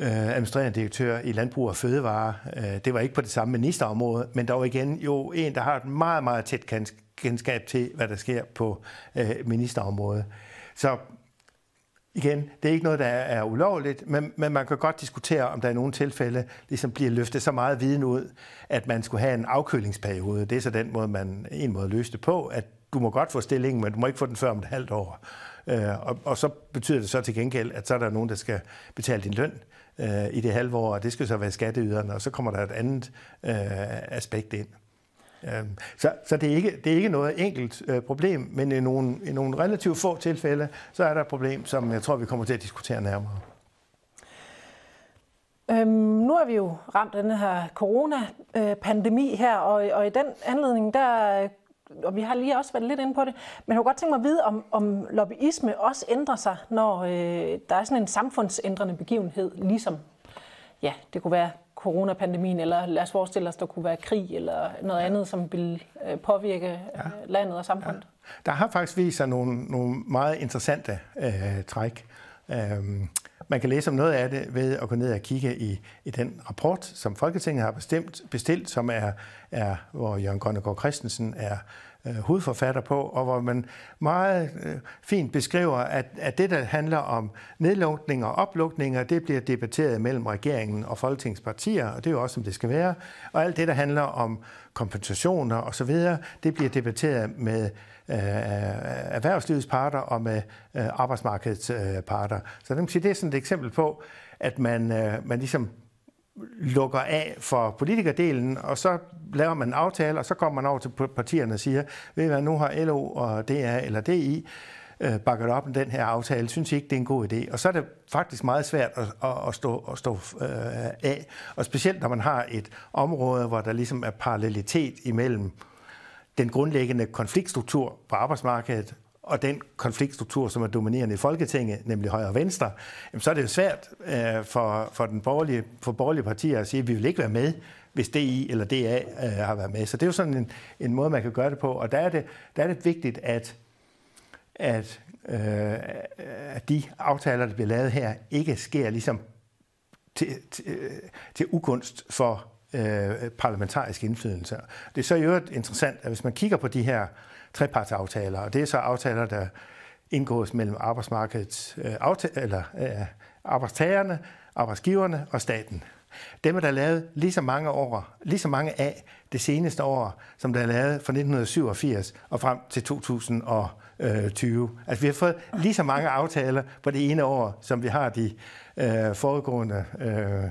øh, administrerende direktør i Landbrug og Fødevare. Øh, det var ikke på det samme ministerområde, men dog igen jo en, der har et meget, meget tæt kendskab til, hvad der sker på øh, ministerområdet. Så igen, det er ikke noget, der er ulovligt, men, men man kan godt diskutere, om der i nogle tilfælde ligesom bliver løftet så meget viden ud, at man skulle have en afkølingsperiode. Det er så den måde, man en måde løste det på, at du må godt få stillingen, men du må ikke få den før om et halvt år. Øh, og, og så betyder det så til gengæld, at så er der nogen, der skal betale din løn øh, i det halve år, og det skal så være skatteyderne, og så kommer der et andet øh, aspekt ind. Øh, så så det, er ikke, det er ikke noget enkelt øh, problem, men i nogle, i nogle relativt få tilfælde, så er der et problem, som jeg tror, vi kommer til at diskutere nærmere. Øhm, nu er vi jo ramt af den her corona-pandemi her, og, og i den anledning, der og vi har lige også været lidt inde på det, men jeg kunne godt tænke mig at vide, om, om lobbyisme også ændrer sig, når øh, der er sådan en samfundsændrende begivenhed, ligesom ja, det kunne være coronapandemien, eller lad os forestille os, der kunne være krig eller noget andet, som vil øh, påvirke ja. Øh, landet og samfundet. Ja. Der har faktisk vist sig nogle, nogle meget interessante øh, træk. Øhm, man kan læse om noget af det ved at gå ned og kigge i, i den rapport, som Folketinget har bestemt, bestilt, som er, er hvor Jørgen Grønnegård Christensen er øh, hovedforfatter på, og hvor man meget øh, fint beskriver, at, at det, der handler om nedlukninger og oplukninger, det bliver debatteret mellem regeringen og Folketingets partier, og det er jo også, som det skal være. Og alt det, der handler om kompensationer osv., det bliver debatteret med Øh, erhvervslivets parter og med øh, arbejdsmarkedets øh, parter. Så det, det er sådan et eksempel på, at man, øh, man ligesom lukker af for politikerdelen, og så laver man en aftale, og så kommer man over til partierne og siger, ved I hvad, nu har LO og DA eller DI øh, bakket op med den her aftale, synes I ikke, det er en god idé? Og så er det faktisk meget svært at, at, at stå, at stå øh, af, og specielt når man har et område, hvor der ligesom er parallelitet imellem den grundlæggende konfliktstruktur på arbejdsmarkedet og den konfliktstruktur, som er dominerende i Folketinget, nemlig højre og venstre, jamen, så er det jo svært øh, for, for, den borgerlige, for borgerlige partier at sige, at vi vil ikke være med, hvis DI eller DA øh, har været med. Så det er jo sådan en, en måde, man kan gøre det på. Og der er det, der er det vigtigt, at, at, øh, at de aftaler, der bliver lavet her, ikke sker ligesom til, til, øh, til ugunst for øh, parlamentarisk indflydelse. Det er så i øvrigt interessant, at hvis man kigger på de her trepartsaftaler, og det er så aftaler, der indgås mellem arbejdsmarkedets øh, aftale, eller øh, arbejdstagerne, arbejdsgiverne og staten. Dem er der lavet lige så mange år, lige så mange af det seneste år, som der er lavet fra 1987 og frem til 2020. Øh, altså vi har fået lige så mange aftaler på det ene år, som vi har de øh, foregående øh,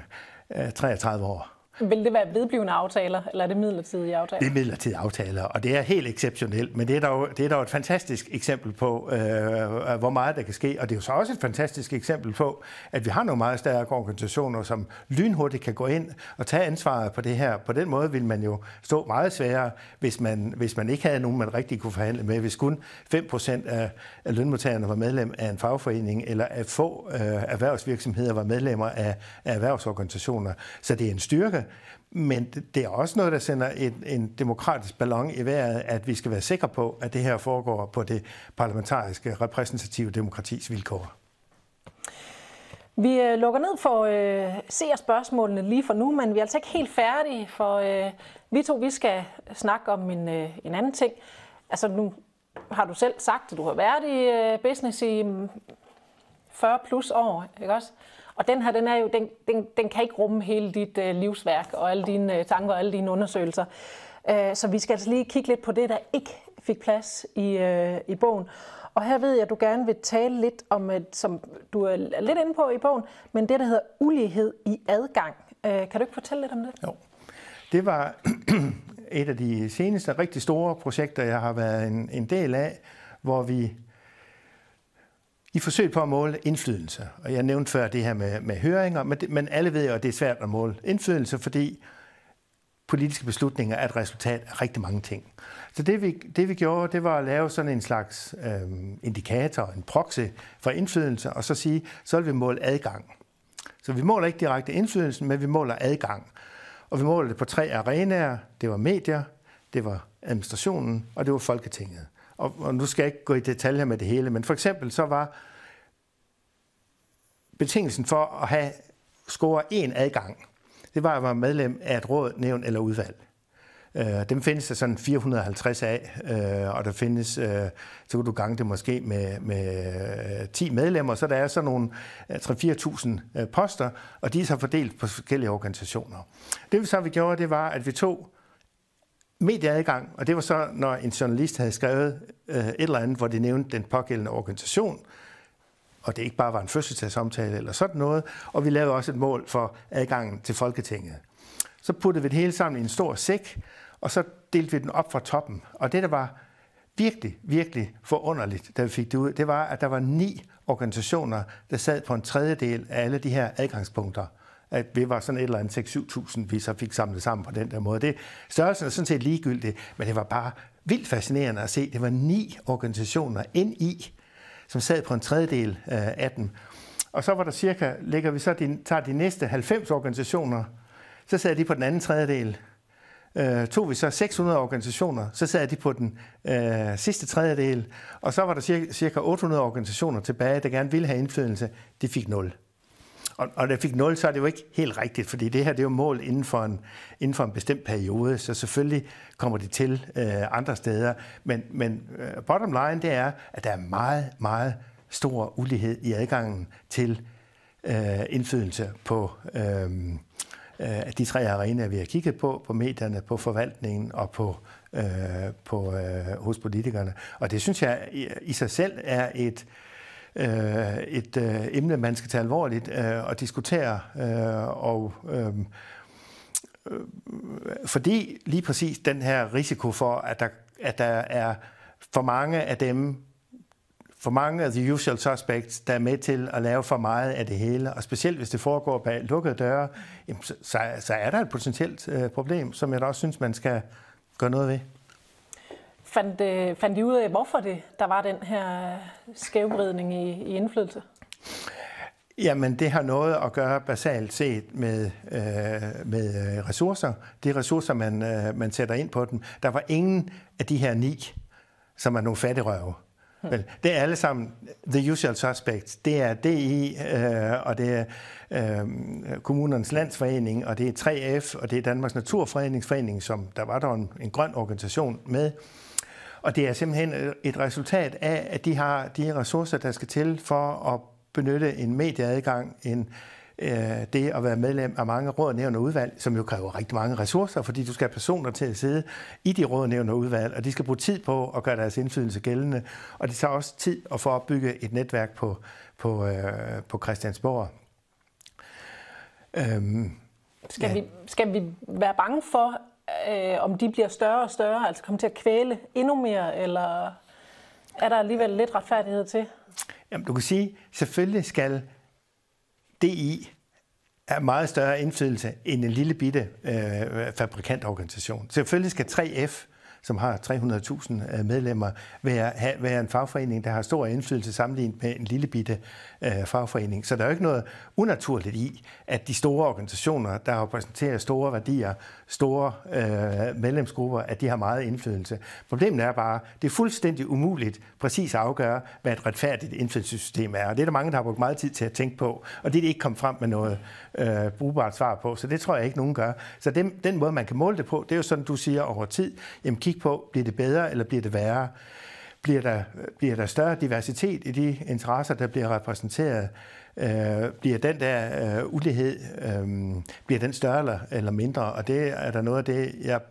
øh 33 år. Vil det være vedblivende aftaler, eller er det midlertidige aftaler? Det er midlertidige aftaler, og det er helt exceptionelt, men det er dog, det er dog et fantastisk eksempel på, øh, øh, hvor meget der kan ske, og det er jo så også et fantastisk eksempel på, at vi har nogle meget stærke organisationer, som lynhurtigt kan gå ind og tage ansvaret på det her. På den måde vil man jo stå meget sværere, hvis man, hvis man ikke havde nogen, man rigtig kunne forhandle med. Hvis kun 5% af, af lønmodtagerne var medlem af en fagforening, eller at få øh, erhvervsvirksomheder var medlemmer af, af erhvervsorganisationer. Så det er en styrke, men det er også noget, der sender et, en demokratisk ballon i vejret, at vi skal være sikre på, at det her foregår på det parlamentariske repræsentative demokratis vilkår. Vi øh, lukker ned for øh, spørgsmålene lige for nu, men vi er altså ikke helt færdige, for øh, vi to vi skal snakke om en, øh, en anden ting. Altså nu har du selv sagt, at du har været i øh, business i mm, 40 plus år, ikke også? Og den her, den, er jo, den, den, den kan ikke rumme hele dit øh, livsværk og alle dine øh, tanker og alle dine undersøgelser. Øh, så vi skal altså lige kigge lidt på det, der ikke fik plads i, øh, i bogen. Og her ved jeg, at du gerne vil tale lidt om, øh, som du er lidt inde på i bogen, men det, der hedder ulighed i adgang. Øh, kan du ikke fortælle lidt om det? Jo. Det var et af de seneste rigtig store projekter, jeg har været en, en del af, hvor vi i forsøg på at måle indflydelse. Og jeg nævnte før det her med, med høringer, men, det, men alle ved jo, at det er svært at måle indflydelse, fordi politiske beslutninger er et resultat af rigtig mange ting. Så det vi, det vi gjorde, det var at lave sådan en slags øh, indikator, en proxy for indflydelse, og så sige, så vil vi måle adgang. Så vi måler ikke direkte indflydelsen, men vi måler adgang. Og vi måler det på tre arenaer. Det var medier, det var administrationen, og det var Folketinget. Og, og nu skal jeg ikke gå i detaljer med det hele, men for eksempel så var betingelsen for at have score en adgang, det var at være medlem af et råd, nævn eller udvalg. Øh, dem findes der sådan 450 af, øh, og der findes, øh, så kan du gange det måske med, med øh, 10 medlemmer, så der er sådan nogle øh, 3-4.000 øh, poster, og de er så fordelt på forskellige organisationer. Det vi så vi gjorde, det var, at vi tog medieadgang, og det var så, når en journalist havde skrevet øh, et eller andet, hvor de nævnte den pågældende organisation, og det ikke bare var en fødselsdagsomtale eller sådan noget, og vi lavede også et mål for adgangen til Folketinget. Så puttede vi det hele sammen i en stor sæk, og så delte vi den op fra toppen. Og det, der var virkelig, virkelig forunderligt, da vi fik det ud, det var, at der var ni organisationer, der sad på en tredjedel af alle de her adgangspunkter. At vi var sådan et eller andet 6-7.000, vi så fik samlet sammen på den der måde. Det, størrelsen er sådan set ligegyldigt, men det var bare vildt fascinerende at se. Det var ni organisationer ind i, som sad på en tredjedel øh, af dem. Og så var der cirka, lægger vi så de, tager de næste 90 organisationer, så sad de på den anden tredjedel. Øh, tog vi så 600 organisationer, så sad de på den øh, sidste tredjedel, og så var der cirka, cirka 800 organisationer tilbage, der gerne ville have indflydelse. De fik 0. Og, og jeg fik 0, så er det jo ikke helt rigtigt, fordi det her det er jo mål inden for en, inden for en bestemt periode, så selvfølgelig kommer det til øh, andre steder. Men, men øh, bottom line, det er, at der er meget, meget stor ulighed i adgangen til øh, indflydelse på øh, øh, de tre arenaer, vi har kigget på, på medierne, på forvaltningen og på, øh, på øh, hos politikerne. Og det synes jeg i, i sig selv er et, øh, Øh, et øh, emne, man skal tage alvorligt øh, og diskutere. Øh, og, øh, øh, fordi lige præcis den her risiko for, at der, at der er for mange af dem, for mange af the usual suspects, der er med til at lave for meget af det hele, og specielt hvis det foregår bag lukkede døre, jamen, så, så er der et potentielt øh, problem, som jeg da også synes, man skal gøre noget ved. Fandt, øh, fandt de ud af, hvorfor det, der var den her skævvridning i, i indflydelse? Jamen, det har noget at gøre basalt set med, øh, med øh, ressourcer. De ressourcer, man, øh, man sætter ind på dem. Der var ingen af de her ni, som er nogle fattigrøve. Hmm. Vel, det er alle sammen the usual suspects. Det er DI, øh, og det er øh, kommunernes landsforening, og det er 3F, og det er Danmarks Naturfredningsforening, som der var der en, en grøn organisation med. Og det er simpelthen et resultat af, at de har de ressourcer, der skal til for at benytte en medieadgang, en, øh, det at være medlem af mange råd, nævn og udvalg, som jo kræver rigtig mange ressourcer, fordi du skal have personer til at sidde i de råd, nævn og udvalg, og de skal bruge tid på at gøre deres indflydelse gældende, og det tager også tid at få opbygge et netværk på, på, øh, på Christiansborg. Øhm, Skal, ja. vi, skal vi være bange for, øh, om de bliver større og større, altså kommer til at kvæle endnu mere, eller er der alligevel lidt retfærdighed til? Jamen, du kan sige, selvfølgelig skal DI er meget større indflydelse end en lille bitte øh, fabrikantorganisation. Selvfølgelig skal 3F som har 300.000 øh, medlemmer, være, være en fagforening, der har stor indflydelse sammenlignet med en lille bitte øh, fagforening. Så der er jo ikke noget unaturligt i, at de store organisationer, der repræsenterer store værdier, store øh, medlemsgrupper, at de har meget indflydelse. Problemet er bare, det er fuldstændig umuligt præcis at afgøre, hvad et retfærdigt indflydelsessystem er. Og det er der mange, der har brugt meget tid til at tænke på, og det er det ikke kommet frem med noget øh, brugbart svar på. Så det tror jeg ikke, nogen gør. Så den, den måde, man kan måle det på, det er jo sådan, du siger over tid, jamen kig på, bliver det bedre eller bliver det værre? Bliver der, bliver der større diversitet i de interesser, der bliver repræsenteret? Øh, bliver den der øh, ulighed, øh, bliver den større eller, eller mindre? Og det er der noget af det, jeg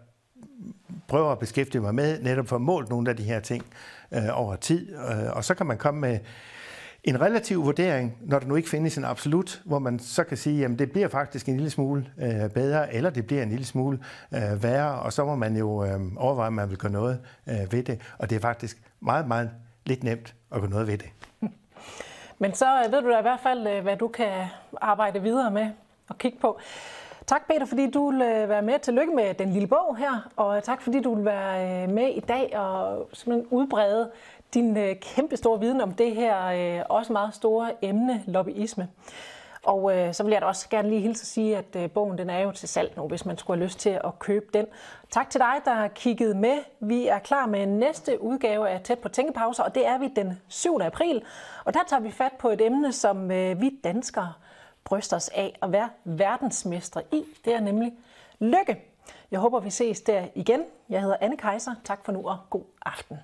prøver at beskæftige mig med, netop for at måle nogle af de her ting øh, over tid. Øh, og så kan man komme med en relativ vurdering, når der nu ikke findes en absolut, hvor man så kan sige, at det bliver faktisk en lille smule øh, bedre, eller det bliver en lille smule øh, værre, og så må man jo øh, overveje, om man vil gøre noget øh, ved det. Og det er faktisk meget, meget lidt nemt at gøre noget ved det. Men så øh, ved du da i hvert fald, øh, hvad du kan arbejde videre med og kigge på. Tak Peter, fordi du vil øh, være med. Tillykke med den lille bog her, og tak fordi du vil være med i dag og simpelthen udbrede din øh, kæmpe store viden om det her øh, også meget store emne, lobbyisme. Og øh, så vil jeg da også gerne lige hilse at sige, at øh, bogen den er jo til salg nu, hvis man skulle have lyst til at købe den. Tak til dig, der har kigget med. Vi er klar med næste udgave af Tæt på Tænkepauser, og det er vi den 7. april. Og der tager vi fat på et emne, som øh, vi danskere bryster os af at være verdensmestre i. Det er nemlig lykke. Jeg håber, vi ses der igen. Jeg hedder Anne Kejser. Tak for nu og god aften.